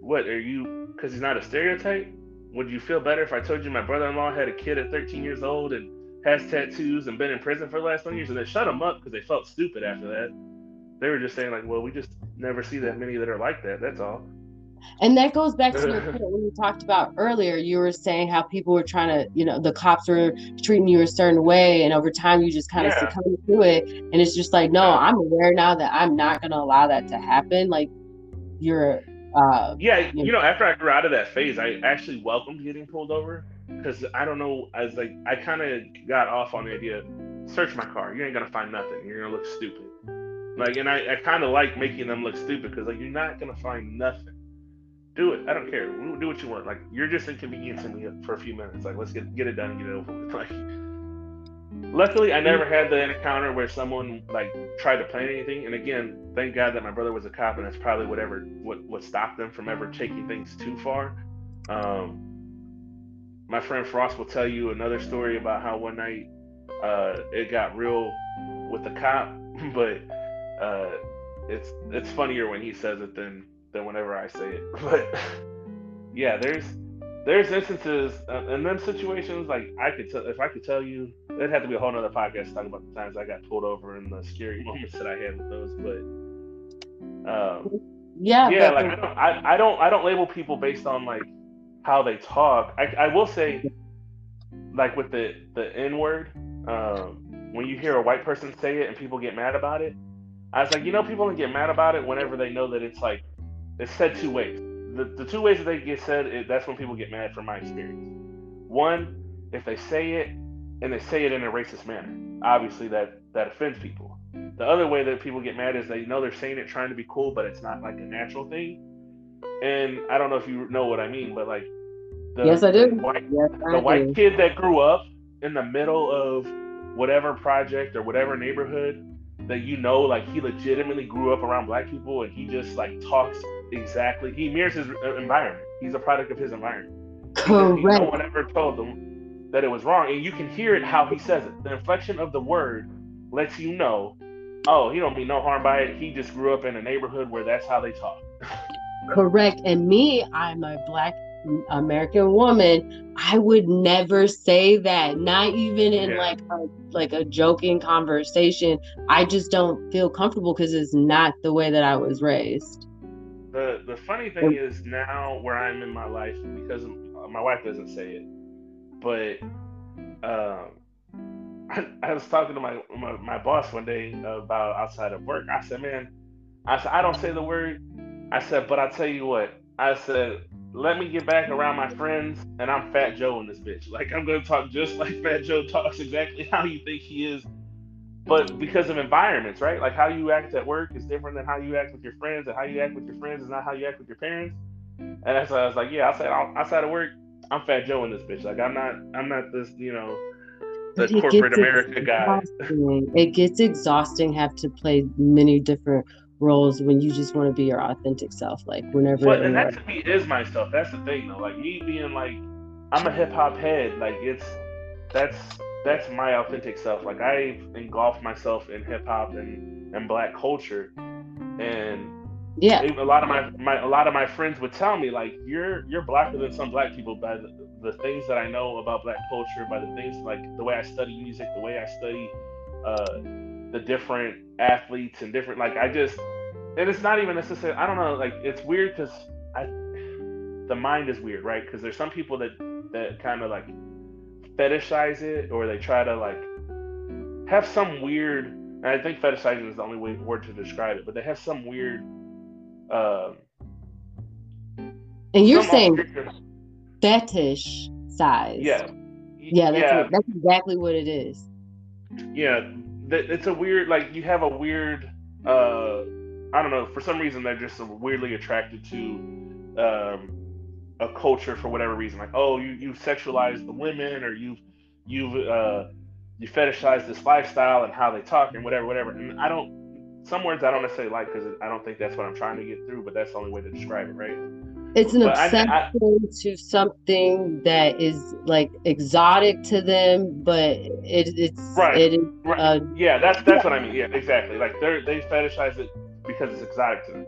"What are you? Because he's not a stereotype. Would you feel better if I told you my brother-in-law had a kid at 13 years old and has tattoos and been in prison for the last 20 years, and they shut him up because they felt stupid after that. They were just saying like, well, we just never see that many that are like that. That's all. And that goes back to your point when you talked about earlier. You were saying how people were trying to, you know, the cops were treating you a certain way, and over time you just kind of yeah. succumb to it. And it's just like, no, I'm aware now that I'm not going to allow that to happen. Like, you're. Uh, yeah, you know, after I grew out of that phase, I actually welcomed getting pulled over because I don't know. I was like, I kind of got off on the idea, search my car. You ain't gonna find nothing. You're gonna look stupid. Like, and I, I kind of like making them look stupid because like you're not gonna find nothing do it. I don't care. Do what you want. Like you're just inconveniencing me for a few minutes. Like let's get get it done, and get it over with. Like luckily I never had the encounter where someone like tried to plan anything. And again, thank God that my brother was a cop and that's probably whatever what what stopped them from ever taking things too far. Um my friend Frost will tell you another story about how one night uh, it got real with the cop, but uh, it's it's funnier when he says it than than whenever I say it. But yeah, there's there's instances uh, in them situations like I could tell if I could tell you, it'd have to be a whole nother podcast talking about the times I got pulled over and the scary moments that I had with those. But um, yeah, yeah, like I don't, I, I don't I don't label people based on like how they talk. I, I will say, like with the the N word, um, when you hear a white person say it and people get mad about it, I was like, you know, people don't get mad about it whenever they know that it's like it's said two ways. The, the two ways that they get said, it, that's when people get mad from my experience. One, if they say it and they say it in a racist manner, obviously that that offends people. The other way that people get mad is they know they're saying it trying to be cool, but it's not like a natural thing. And I don't know if you know what I mean, but like the, yes, I do. The white, yes, the white kid that grew up in the middle of whatever project or whatever neighborhood that you know, like he legitimately grew up around black people and he just like talks exactly. He mirrors his uh, environment. He's a product of his environment. Correct. No one ever told him that it was wrong, and you can hear it how he says it. The inflection of the word lets you know. Oh, he don't mean no harm by it. He just grew up in a neighborhood where that's how they talk. Correct. And me, I'm a black American woman, I would never say that. Not even in yeah. like a like a joking conversation. I just don't feel comfortable because it's not the way that I was raised. The the funny thing is now where I'm in my life because my wife doesn't say it, but um, I, I, was talking to my, my my boss one day about outside of work. I said, man, I said I don't say the word. I said, but I tell you what, I said let me get back around my friends, and I'm Fat Joe in this bitch. Like I'm gonna talk just like Fat Joe talks, exactly how you think he is, but because of environments, right? Like how you act at work is different than how you act with your friends, and how you act with your friends is not how you act with your parents. And that's why I was like, yeah, outside outside of work, I'm Fat Joe in this bitch. Like I'm not I'm not this, you know, the corporate America guy. It gets exhausting have to play many different roles when you just want to be your authentic self. Like whenever. But and that to me is myself. That's the thing though. Like me being like, I'm a hip hop head. Like it's that's that's my authentic self. Like I engulf myself in hip hop and and black culture, and yeah, a lot of my, my a lot of my friends would tell me like you're you're blacker than some black people by the, the things that I know about black culture, by the things like the way I study music, the way I study. Uh, the different athletes and different like I just and it's not even necessarily I don't know like it's weird because I the mind is weird right? Because there's some people that that kind of like fetishize it or they try to like have some weird and I think fetishizing is the only way, word to describe it but they have some weird uh, and you're saying fetish size. Yeah. Yeah that's, yeah. What, that's exactly what it is. Yeah it's a weird like you have a weird uh I don't know for some reason they're just weirdly attracted to um a culture for whatever reason. Like oh you you sexualize the women or you've you've uh you fetishize this lifestyle and how they talk and whatever whatever. And I don't some words I don't necessarily like because I don't think that's what I'm trying to get through but that's the only way to describe it right it's an but obsession I, I, to something that is like exotic to them, but it, it's right. It is, right. Uh, yeah, that's that's yeah. what I mean. Yeah, exactly. Like they they fetishize it because it's exotic to them.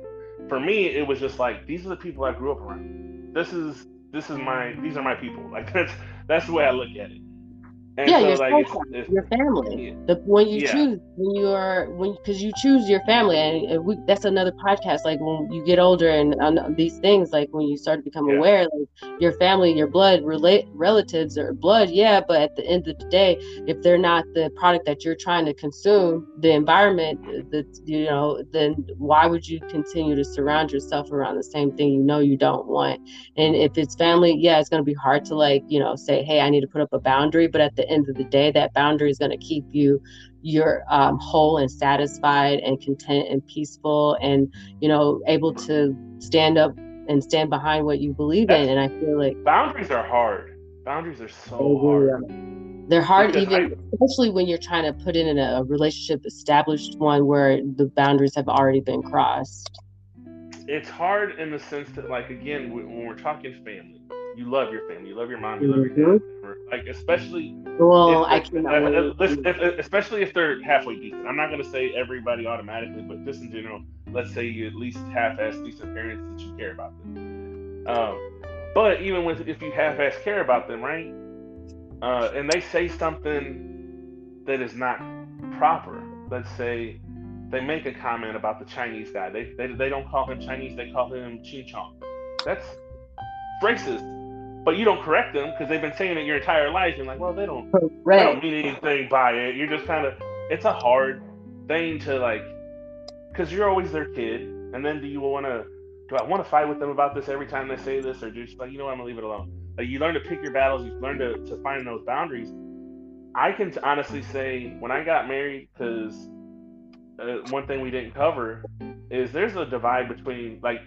For me, it was just like these are the people I grew up around. This is this is my these are my people. Like that's that's the way I look at it. And yeah, so, your like, it's, it's, your family. Yeah. The when you yeah. choose when you are when because you choose your family, and, and we, that's another podcast. Like when you get older and these things, like when you start to become yeah. aware, like your family, your blood relate relatives or blood, yeah. But at the end of the day, if they're not the product that you're trying to consume, the environment, the you know, then why would you continue to surround yourself around the same thing you know you don't want? And if it's family, yeah, it's gonna be hard to like you know say, hey, I need to put up a boundary, but at the the end of the day, that boundary is going to keep you you're um, whole and satisfied and content and peaceful and you know able to stand up and stand behind what you believe That's, in. And i feel like boundaries are hard. Boundaries are so hard. they're hard because even I, especially when you're trying to put in a relationship established one where the boundaries have already been crossed. It's hard in the sense that like again when we're talking family you love your family, you love your mom, you love your dad, like especially. Well, I can especially if they're halfway decent. I'm not gonna say everybody automatically, but just in general, let's say you at least half-ass decent parents that you care about them. Um, but even with if you half-ass care about them, right? Uh, and they say something that is not proper. Let's say they make a comment about the Chinese guy. They they, they don't call him Chinese. They call him Ching Chong. That's racist but you don't correct them because they've been saying it your entire life. You're like, well, they don't, right. they don't mean anything by it. You're just kind of, it's a hard thing to like, because you're always their kid. And then do you want to, do I want to fight with them about this every time they say this, or just like, you know what, I'm gonna leave it alone. Like you learn to pick your battles. You learn to to find those boundaries. I can honestly say when I got married, because uh, one thing we didn't cover is there's a divide between like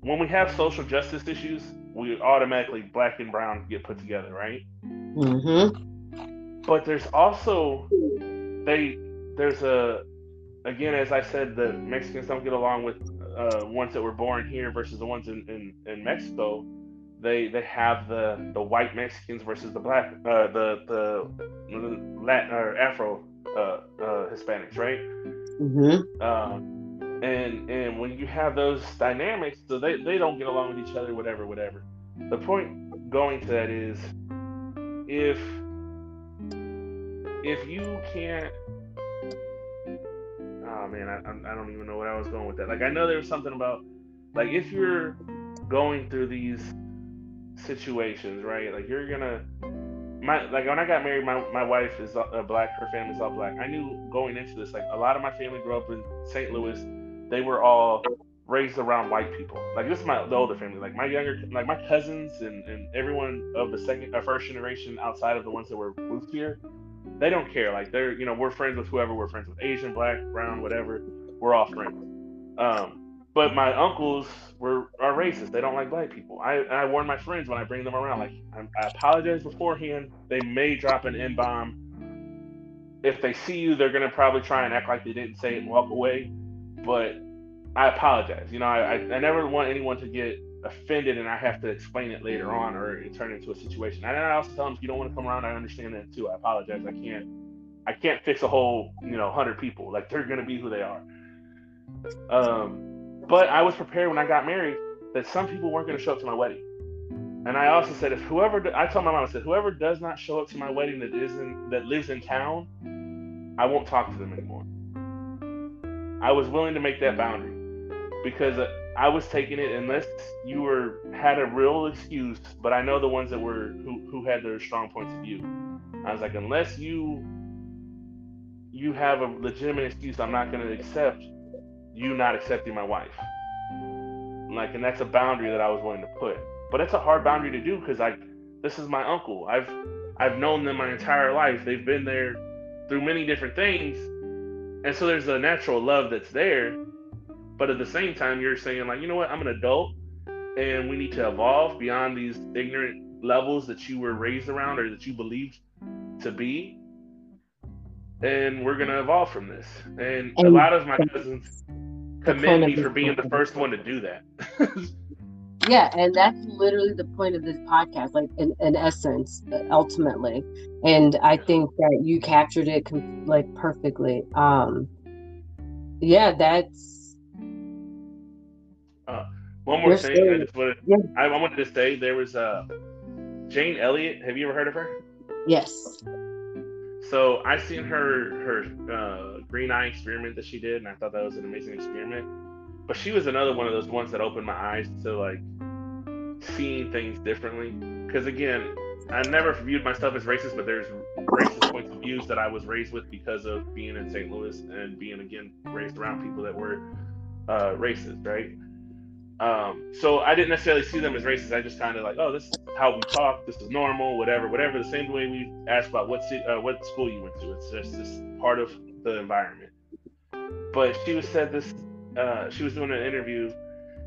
when we have social justice issues we automatically black and brown get put together, right? Mm-hmm. But there's also they there's a again as I said the Mexicans don't get along with uh, ones that were born here versus the ones in, in, in Mexico. They they have the the white Mexicans versus the black uh, the the Latin or Afro uh, uh, Hispanics, right? Mm-hmm. Uh, and and when you have those dynamics, so they, they don't get along with each other, whatever, whatever. The point going to that is if if you can't oh man I, I don't even know what i was going with that. Like i know there was something about like if you're going through these situations right like you're gonna my like when i got married my, my wife is black her family's all black. I knew going into this like a lot of my family grew up in st louis they were all raised around white people. Like this is my the older family. Like my younger, like my cousins and, and everyone of the second or uh, first generation outside of the ones that were moved here, they don't care. Like they're you know we're friends with whoever we're friends with, Asian, black, brown, whatever. We're all friends. Um, but my uncles were are racist. They don't like black people. I I warn my friends when I bring them around. Like I, I apologize beforehand. They may drop an n bomb. If they see you, they're gonna probably try and act like they didn't say it and walk away but I apologize. You know, I, I, never want anyone to get offended and I have to explain it later on or it turn into a situation. And I also tell them if you don't want to come around, I understand that too. I apologize. I can't I can't fix a whole, you know, hundred people. Like they're gonna be who they are. Um, but I was prepared when I got married that some people weren't gonna show up to my wedding. And I also said if whoever I told my mom, I said, whoever does not show up to my wedding that isn't that lives in town, I won't talk to them anymore. I was willing to make that boundary because I was taking it unless you were had a real excuse. But I know the ones that were who who had their strong points of view. I was like, unless you you have a legitimate excuse, I'm not going to accept you not accepting my wife. Like, and that's a boundary that I was willing to put. But it's a hard boundary to do because I this is my uncle. I've I've known them my entire life. They've been there through many different things and so there's a natural love that's there. But at the same time, you're saying, like, you know what, I'm an adult and we need to evolve beyond these ignorant levels that you were raised around or that you believed to be. And we're going to evolve from this. And, and a lot of my cousins commend me for being the first one to do that. yeah and that's literally the point of this podcast like in, in essence ultimately. And i think that you captured it com- like perfectly. Um yeah that's uh, one more thing i just wanted yeah. I, I wanted to say there was uh jane elliott have you ever heard of her? Yes. So I seen her her uh, green eye experiment that she did, and I thought that was an amazing experiment. But she was another one of those ones that opened my eyes to like seeing things differently. Because again, I never viewed myself as racist, but there's racist points of views that I was raised with because of being in St. Louis and being again raised around people that were uh, racist, right? Um, so I didn't necessarily see them as racist. I just kind of like, oh, this is how we talk. This is normal, whatever, whatever. The same way we ask about what uh, what school you went to. It's just part of the environment. But she was said this. Uh, she was doing an interview,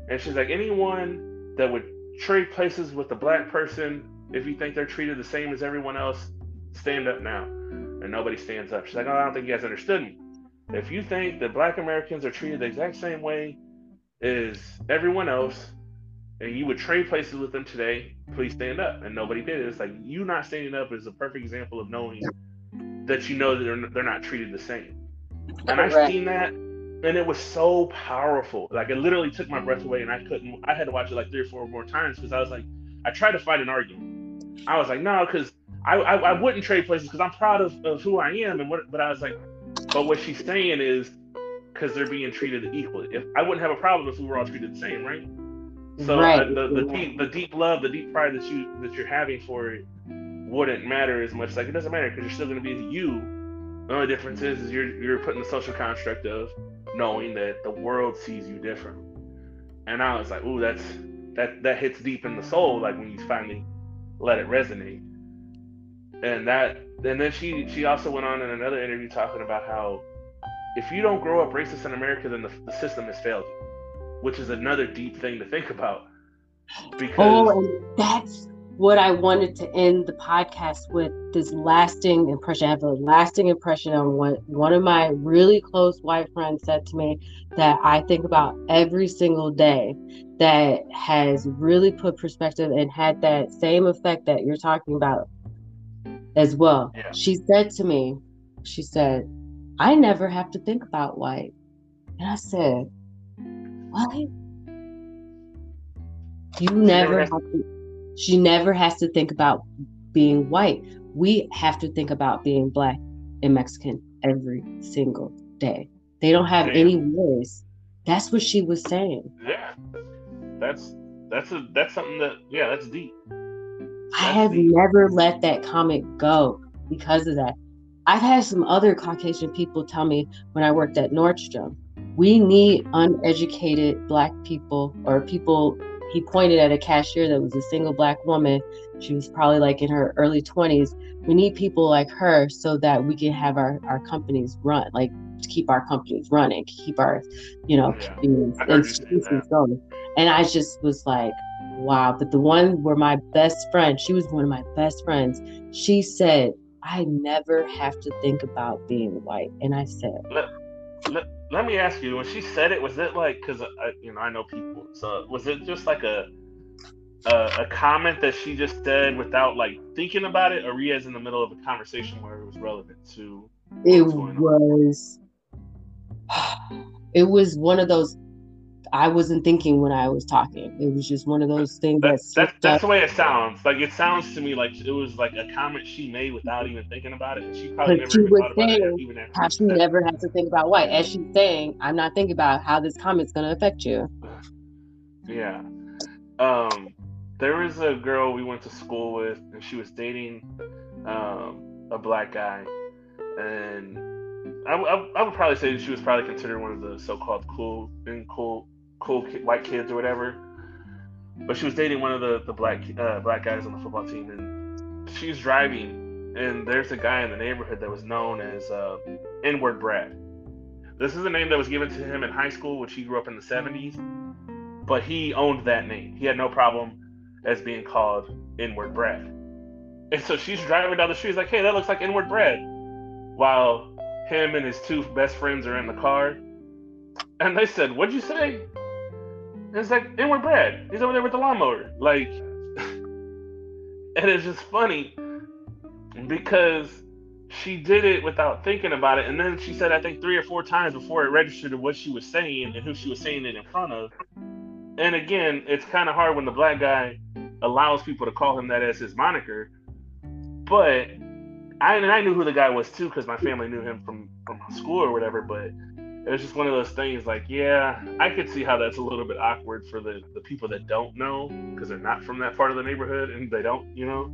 and she's like, anyone that would trade places with a black person if you think they're treated the same as everyone else, stand up now. And nobody stands up. She's like, oh, I don't think you guys understood me. If you think that black Americans are treated the exact same way as everyone else, and you would trade places with them today, please stand up. And nobody did. It's like you not standing up is a perfect example of knowing that you know that they're, they're not treated the same. And I've seen that, and it was so powerful. Like it literally took my breath away, and I couldn't. I had to watch it like three or four more times because I was like, I tried to fight an argument. I was like, no, because I, I, I wouldn't trade places because I'm proud of, of who I am and what. But I was like, but what she's saying is because they're being treated equally. If I wouldn't have a problem if we were all treated the same, right? So right. Uh, the, the deep the deep love, the deep pride that you that you're having for it wouldn't matter as much. Like it doesn't matter because you're still going to be you. The only difference is, is you're you're putting the social construct of knowing that the world sees you different. And I was like, ooh, that's that that hits deep in the soul. Like when you finally let it resonate. And that and then she she also went on in another interview talking about how if you don't grow up racist in America, then the, the system has failed you, which is another deep thing to think about. Oh, because oh, and that's what I wanted to end the podcast with this lasting impression. I have a lasting impression on what one of my really close white friends said to me that I think about every single day that has really put perspective and had that same effect that you're talking about as well. Yeah. She said to me, she said, I never have to think about white. And I said, What? You never have to, she never has to think about being white. We have to think about being black and Mexican every single day. They don't have Damn. any voice. That's what she was saying. Yeah. That's that's a that's something that yeah, that's deep. That's I have deep. never let that comment go because of that. I've had some other Caucasian people tell me when I worked at Nordstrom, we need uneducated black people or people. He pointed at a cashier that was a single black woman. She was probably like in her early 20s. We need people like her so that we can have our, our companies run, like to keep our companies running, keep our, you know, yeah. institutions going. And I just was like, wow. But the one where my best friend, she was one of my best friends, she said, I never have to think about being white. And I said, let, me ask you, when she said it, was it like, because, you know, I know people, so was it just like a, a, a, comment that she just said without like thinking about it, or were you guys in the middle of a conversation where it was relevant to? It was. It was one of those I wasn't thinking when I was talking. It was just one of those things that's that's, that's the way it sounds. Like it sounds to me like it was like a comment she made without even thinking about it. And she probably but never thought about it even after how she never had to think about what. As she's saying, I'm not thinking about how this comment's gonna affect you. Yeah. Um there was a girl we went to school with and she was dating um a black guy and I, I, I, would probably say she was probably considered one of the so-called cool and cool cool white kids or whatever. But she was dating one of the the black uh, black guys on the football team, and she's driving, and there's a guy in the neighborhood that was known as uh, N-word Brad. This is a name that was given to him in high school, which he grew up in the 70s, but he owned that name. He had no problem as being called N-word Brad. And so she's driving down the street, like, hey, that looks like N-word Brad. While him and his two best friends are in the car, and they said, "What'd you say?" It's like, "And we're Brad. He's over there with the lawnmower." Like, and it's just funny because she did it without thinking about it, and then she said, I think three or four times before it registered what she was saying and who she was saying it in front of. And again, it's kind of hard when the black guy allows people to call him that as his moniker, but I and I knew who the guy was too because my family knew him from from school or whatever. But it was just one of those things. Like, yeah, I could see how that's a little bit awkward for the the people that don't know because they're not from that part of the neighborhood and they don't, you know.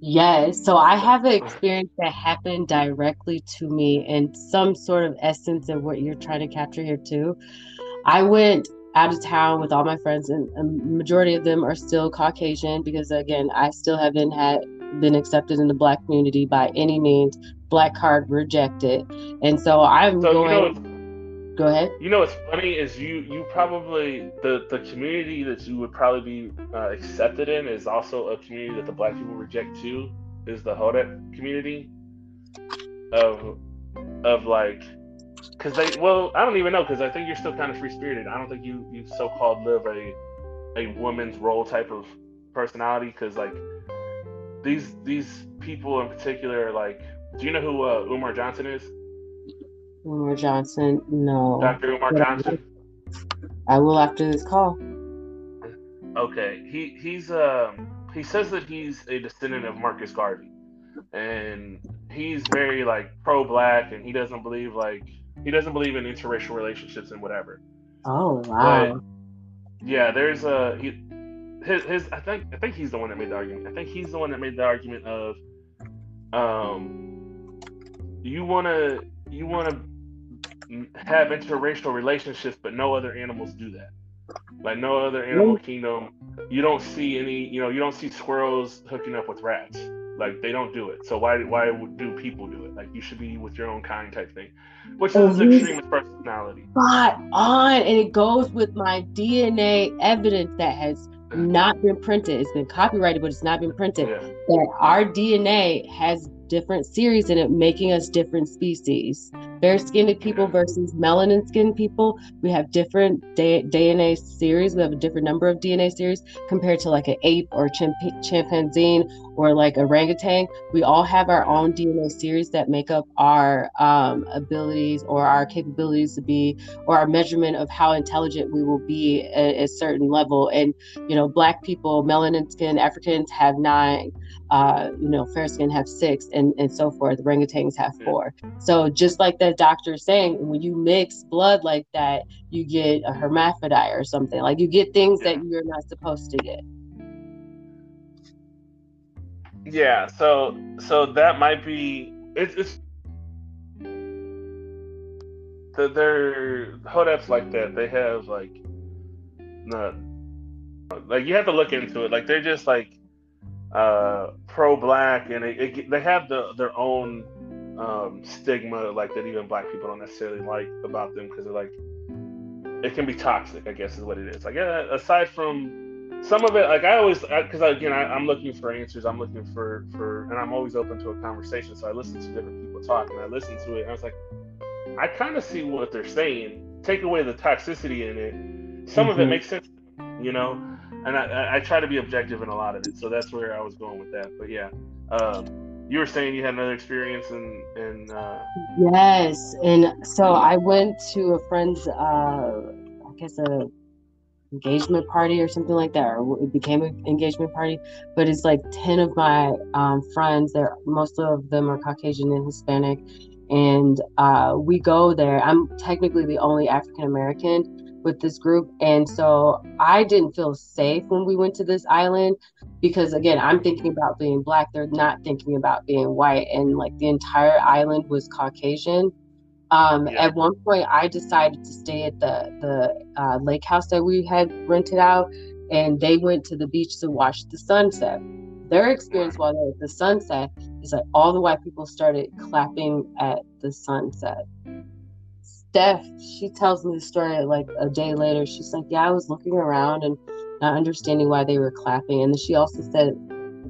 Yes. So I have an uh-huh. experience that happened directly to me and some sort of essence of what you're trying to capture here too. I went out of town with all my friends, and a majority of them are still Caucasian because, again, I still haven't had been accepted in the Black community by any means. Black card rejected, and so I'm so, going. You know, go ahead. You know what's funny is you you probably the the community that you would probably be uh, accepted in is also a community that the Black people reject too. Is the Hotep community of of like because they well i don't even know because i think you're still kind of free spirited i don't think you you so-called live a a woman's role type of personality because like these these people in particular like do you know who uh, umar johnson is? Umar johnson no. Dr umar johnson? I will after this call. Okay he he's um he says that he's a descendant of marcus garvey. And he's very like pro-black and he doesn't believe like he doesn't believe in interracial relationships and whatever. Oh wow. But, yeah, there's a he, his his I think I think he's the one that made the argument. I think he's the one that made the argument of um you want to you want to have interracial relationships but no other animals do that. Like no other animal kingdom, you don't see any, you know, you don't see squirrels hooking up with rats. Like they don't do it. So why why do people do it? Like you should be with your own kind type thing, which is oh, extremist personality. Spot on, and it goes with my DNA evidence that has not been printed. It's been copyrighted, but it's not been printed. Yeah. That our DNA has different series in it, making us different species. Fair skinned people versus melanin skinned people, we have different DNA series. We have a different number of DNA series compared to like an ape or chimp- chimpanzee or like orangutan. We all have our own DNA series that make up our um, abilities or our capabilities to be, or our measurement of how intelligent we will be at a certain level. And, you know, Black people, melanin skinned Africans have nine, uh, you know, fair skin have six, and, and so forth. Orangutans have four. So just like the doctor is saying, when you mix blood like that, you get a hermaphrodite or something. Like you get things that you're not supposed to get. Yeah, so so that might be it's it's the, they're Hoteps like that. They have like not like you have to look into it. Like they're just like uh, pro-black, and it, it, they have the, their own um, stigma, like that even black people don't necessarily like about them because they're like it can be toxic. I guess is what it is. Like yeah, aside from some of it, like I always because again I, I'm looking for answers. I'm looking for for, and I'm always open to a conversation. So I listen to different people talk, and I listen to it, and I was like, I kind of see what they're saying. Take away the toxicity in it. Some mm-hmm. of it mm-hmm. makes sense, you know and I, I try to be objective in a lot of it. So that's where I was going with that. But yeah, um, you were saying you had another experience in in. Uh... Yes, and so I went to a friend's, uh, I guess a engagement party or something like that, or it became an engagement party. But it's like ten of my um, friends. There, most of them are Caucasian and Hispanic, and uh, we go there. I'm technically the only African American with this group. And so I didn't feel safe when we went to this island because, again, I'm thinking about being black. They're not thinking about being white. And like the entire island was Caucasian. Um, yeah. At one point, I decided to stay at the, the uh, lake house that we had rented out, and they went to the beach to watch the sunset. Their experience while they were at the sunset is that all the white people started clapping at the sunset. Steph, she tells me the story like a day later. She's like, Yeah, I was looking around and not understanding why they were clapping. And then she also said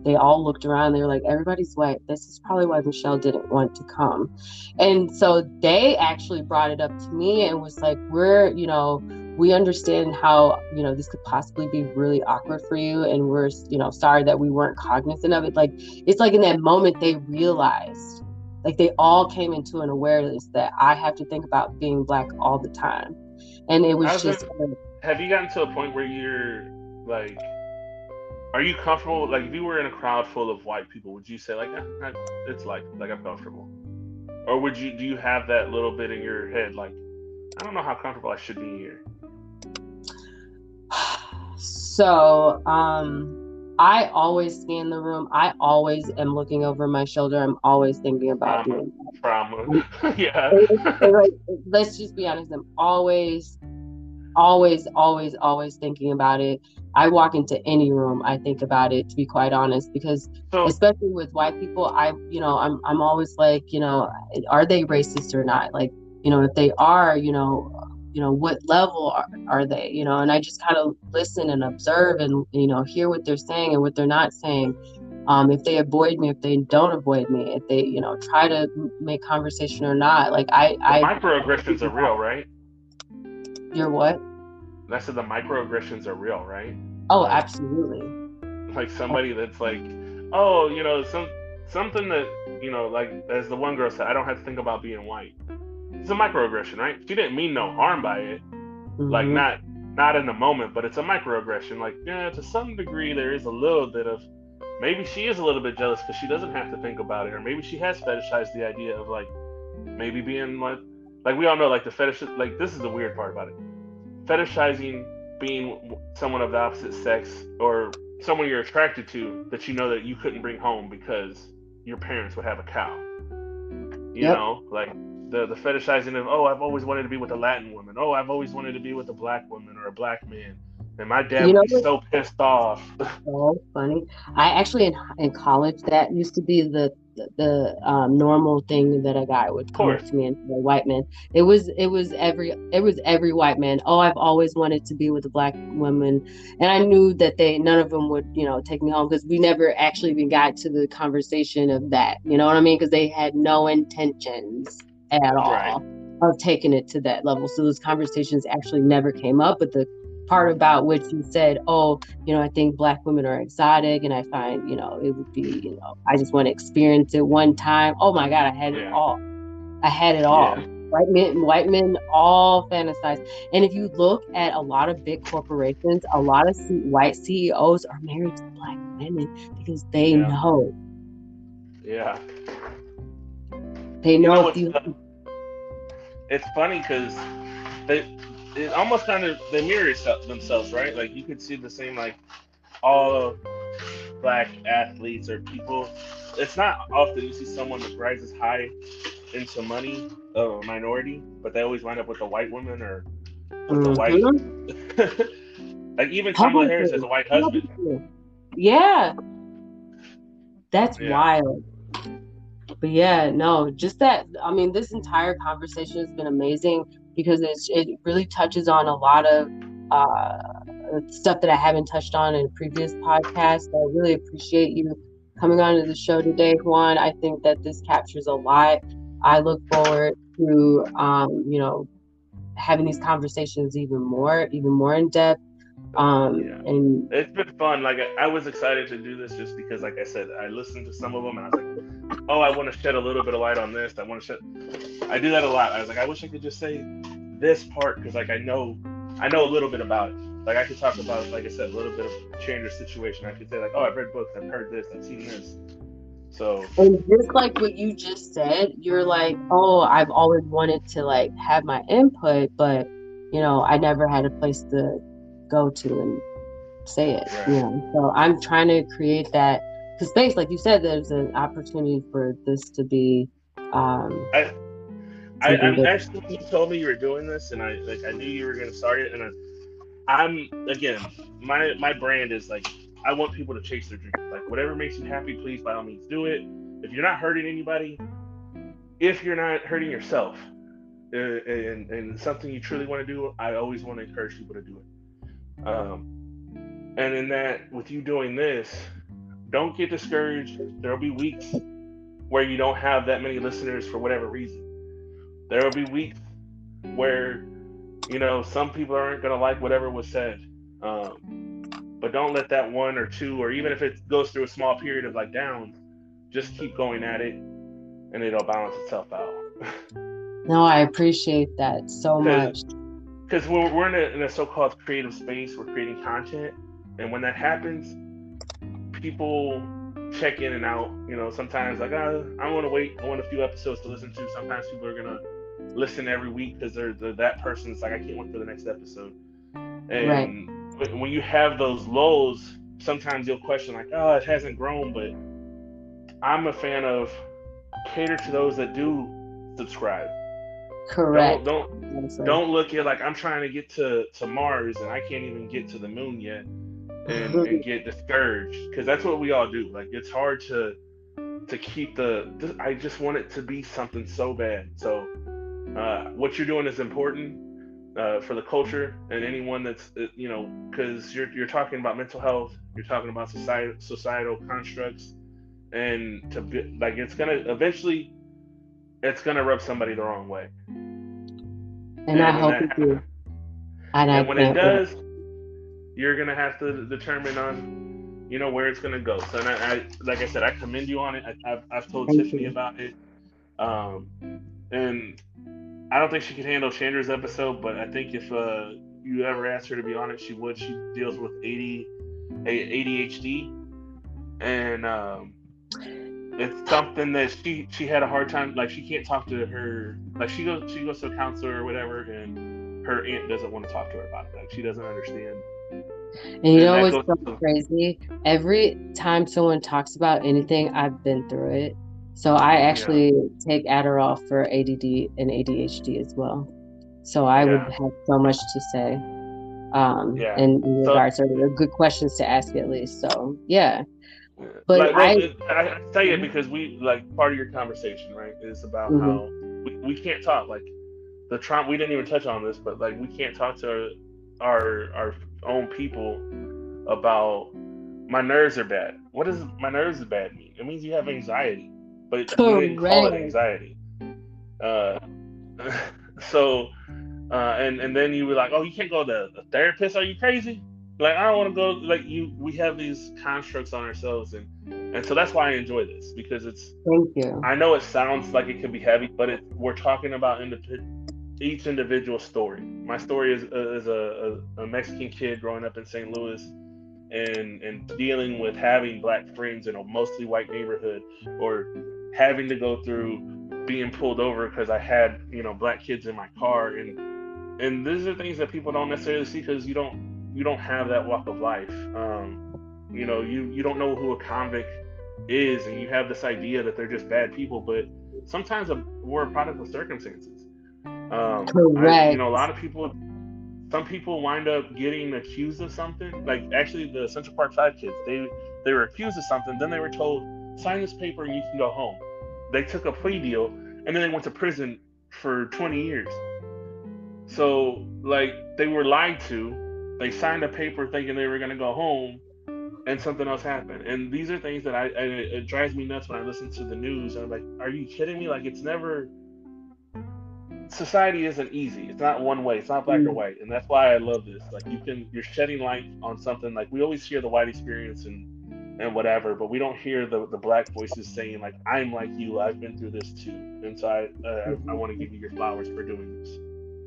they all looked around. They were like, Everybody's white. This is probably why Michelle didn't want to come. And so they actually brought it up to me and was like, We're, you know, we understand how you know this could possibly be really awkward for you and we're you know sorry that we weren't cognizant of it like it's like in that moment they realized like they all came into an awareness that I have to think about being black all the time. And it was just have you gotten to a point where you're like are you comfortable? Like, if you were in a crowd full of white people, would you say like, ah, it's like like I'm comfortable, or would you do you have that little bit in your head like, I don't know how comfortable I should be here? So, um, I always scan the room. I always am looking over my shoulder. I'm always thinking about trauma. trauma. Mm. yeah. like, let's just be honest. I'm always, always, always, always thinking about it. I walk into any room, I think about it. To be quite honest, because so, especially with white people, I, you know, I'm, I'm always like, you know, are they racist or not? Like, you know, if they are, you know, you know what level are, are they you know and i just kind of listen and observe and you know hear what they're saying and what they're not saying. Um, if they avoid me if they don't avoid me if they you know try to make conversation or not like i i microaggressions are real right? You're what? I said the microaggressions are real right? Oh like, absolutely. like somebody that's like oh you know some something that you know like as the one girl said i don't have to think about being white it's a microaggression, right? She didn't mean no harm by it. Mm-hmm. Like not not in the moment, but it's a microaggression. Like, yeah, to some degree there is a little bit of maybe she is a little bit jealous because she doesn't have to think about it, or maybe she has fetishized the idea of like maybe being like like we all know like the fetish like this is the weird part about it. Fetishizing being someone of the opposite sex or someone you're attracted to that you know that you couldn't bring home because your parents would have a cow. You yep. know, like the the fetishizing of oh I've always wanted to be with a Latin woman oh I've always wanted to be with a black woman or a black man and my dad you know, was so pissed off. Oh, funny! I actually in in college that used to be the the, the um, normal thing that a guy would come to me and say, white man. It was it was every it was every white man. Oh, I've always wanted to be with a black woman, and I knew that they none of them would you know take me home because we never actually even got to the conversation of that. You know what I mean? Because they had no intentions at all right. of taking it to that level. So those conversations actually never came up. But the part about which you said, oh, you know, I think black women are exotic and I find, you know, it would be, you know, I just want to experience it one time. Oh my God, I had yeah. it all. I had it all. Yeah. White men, white men all fantasize. And if you look at a lot of big corporations, a lot of C- white CEOs are married to black women because they yeah. know. Yeah. They know, you know if you uh, it's funny because they it almost kind of they mirror themselves, right? Like you could see the same like all black athletes or people. It's not often you see someone that rises high into money of a minority, but they always wind up with a white woman or with a white. like even Kamala Harris has a white husband. Yeah, that's yeah. wild but yeah, no, just that. I mean, this entire conversation has been amazing because it's, it really touches on a lot of uh, stuff that I haven't touched on in previous podcasts. I really appreciate you coming on to the show today, Juan. I think that this captures a lot. I look forward to, um, you know, having these conversations even more, even more in depth. Um, yeah. and it's been fun. Like I, I was excited to do this just because, like I said, I listened to some of them and I was like, oh, I want to shed a little bit of light on this. I want to shed. I do that a lot. I was like, I wish I could just say this part because, like, I know, I know a little bit about it. Like I could talk about, like I said, a little bit of change situation. I could say like, oh, I've read books, I've heard this, I've seen this. So and just like what you just said, you're like, oh, I've always wanted to like have my input, but you know, I never had a place to go to and say it. Right. You know, so I'm trying to create that because space, like you said, there's an opportunity for this to be. Um, I, I, I'm actually you told me you were doing this, and I like I knew you were going to start it, and I, I'm again, my my brand is like I want people to chase their dreams. Like whatever makes you happy, please by all means do it. If you're not hurting anybody, if you're not hurting yourself, uh, and, and something you truly want to do, I always want to encourage people to do it. Um, and in that, with you doing this, don't get discouraged. There'll be weeks where you don't have that many listeners for whatever reason. There will be weeks where, you know, some people aren't going to like whatever was said. Um, but don't let that one or two, or even if it goes through a small period of like down, just keep going at it and it'll balance itself out. no, I appreciate that so much because we're, we're in a, in a so-called creative space we're creating content and when that happens people check in and out. You know, sometimes like ah, I, I want to wait. I want a few episodes to listen to. Sometimes people are gonna listen every week because they're, they're that person. It's like I can't wait for the next episode. And right. when you have those lows, sometimes you'll question like, oh, it hasn't grown. But I'm a fan of cater to those that do subscribe. Correct. Don't don't, don't look at like I'm trying to get to to Mars and I can't even get to the moon yet, and, and get discouraged because that's what we all do. Like it's hard to to keep the. I just want it to be something so bad. So uh, what you're doing is important uh, for the culture and anyone that's uh, you know because you're you're talking about mental health, you're talking about society societal constructs, and to be like it's gonna eventually it's gonna rub somebody the wrong way. And, and I hope it do. And, and when it does, you're gonna have to determine on you know where it's gonna go. So, I, I, like I said, I commend you on it. I, have I've told Thank Tiffany you. about it, um, and I don't think she could handle Chandra's episode, but I think if uh, you ever asked her to be on it, she would. She deals with AD, ADHD, and um, it's something that she she had a hard time. Like she can't talk to her. Like she goes she goes to a counselor or whatever, and her aunt doesn't want to talk to her about it. Like she doesn't understand. And you and know what's so crazy? Every time someone talks about anything, I've been through it. So I actually yeah. take Adderall for ADD and ADHD as well. So I yeah. would have so much to say. Um, yeah. in, in regards so, to good questions to ask at least. So yeah. But like, I, I say it because we like part of your conversation, right? Is about mm-hmm. how we, we can't talk like the trauma. We didn't even touch on this, but like we can't talk to our our, our own people about my nerves are bad. What does my nerves are bad mean? It means you have anxiety but Correct. you didn't call it anxiety. Uh, so, uh, and and then you were like, oh, you can't go to the therapist. Are you crazy? Like I don't want to go. Like you, we have these constructs on ourselves, and and so that's why I enjoy this because it's. Thank you. I know it sounds like it could be heavy, but it, we're talking about each individual story. My story is, uh, is a, a, a Mexican kid growing up in St. Louis and and dealing with having black friends in a mostly white neighborhood or having to go through being pulled over because I had you know black kids in my car and and these are things that people don't necessarily see because you don't you don't have that walk of life um, you know you you don't know who a convict is and you have this idea that they're just bad people but sometimes we're a product of circumstances um, Correct. I, you know a lot of people some people wind up getting accused of something like actually the central park five kids they they were accused of something then they were told sign this paper and you can go home. They took a plea deal and then they went to prison for 20 years. So, like, they were lied to. They signed a paper thinking they were going to go home and something else happened. And these are things that I, I, it drives me nuts when I listen to the news. And I'm like, are you kidding me? Like, it's never, society isn't easy. It's not one way. It's not black or mm. white. And that's why I love this. Like, you can, you're shedding light on something. Like, we always hear the white experience and, and whatever, but we don't hear the, the black voices saying like, "I'm like you. I've been through this too." And so I uh, mm-hmm. I, I want to give you your flowers for doing this.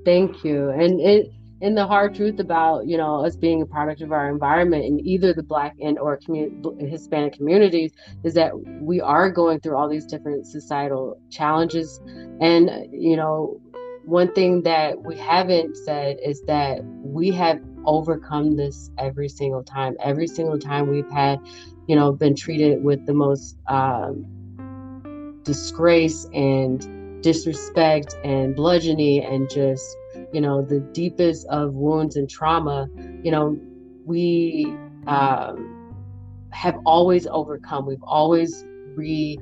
Thank you. And it and the hard truth about you know us being a product of our environment in either the black and or commu- hispanic communities is that we are going through all these different societal challenges. And you know one thing that we haven't said is that we have overcome this every single time. Every single time we've had you know, been treated with the most um, disgrace and disrespect and bludgeoning and just, you know, the deepest of wounds and trauma, you know, we um, have always overcome. We've always re,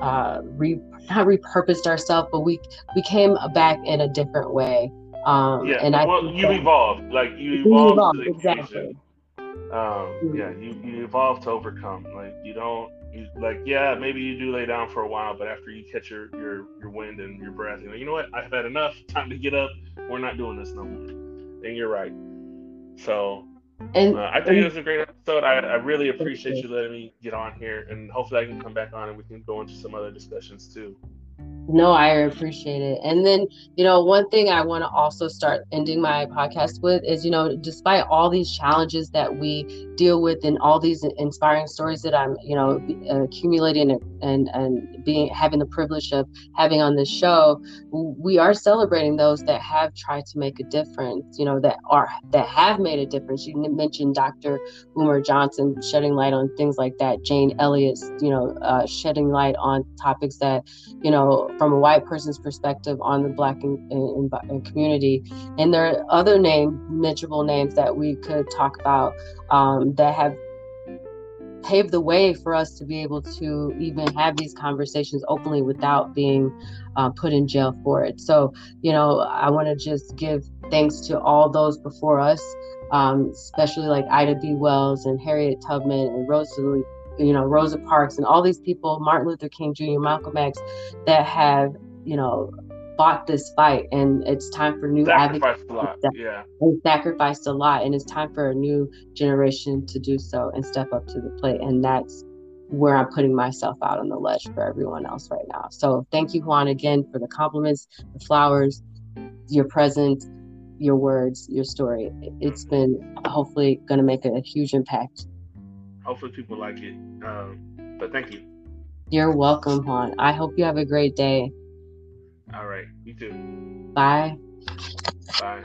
uh, re not repurposed ourselves, but we we came back in a different way. Um, yeah, and I well, you evolved, like you evolved, evolved exactly um, mm-hmm. yeah, you, you evolve to overcome. Like you don't, you, like yeah, maybe you do lay down for a while, but after you catch your your your wind and your breath, you know, you know what? I've had enough. Time to get up. We're not doing this no more. And you're right. So and, uh, I think it was a great episode. I, I really appreciate you letting me get on here, and hopefully I can come back on and we can go into some other discussions too. No, I appreciate it. And then, you know, one thing I want to also start ending my podcast with is, you know, despite all these challenges that we deal with and all these inspiring stories that I'm, you know, accumulating and and, being having the privilege of having on this show, we are celebrating those that have tried to make a difference, you know, that are that have made a difference. You mentioned Dr. Umar Johnson shedding light on things like that, Jane Elliott, you know, uh, shedding light on topics that, you know, from a white person's perspective on the black in, in, in community. And there are other name, mentionable names that we could talk about um, that have paved the way for us to be able to even have these conversations openly without being uh, put in jail for it. So, you know, I want to just give thanks to all those before us, um, especially like Ida B. Wells and Harriet Tubman and Rosalie you know, Rosa Parks and all these people, Martin Luther King Jr., Malcolm X, that have, you know, fought this fight and it's time for new sacrificed advocates. A lot. Yeah. And sacrificed a lot. And it's time for a new generation to do so and step up to the plate. And that's where I'm putting myself out on the ledge for everyone else right now. So thank you, Juan, again for the compliments, the flowers, your presence, your words, your story. It's been hopefully going to make a huge impact hopefully people like it. Um, but thank you. You're welcome, Juan. I hope you have a great day. All right. You too. Bye. Bye.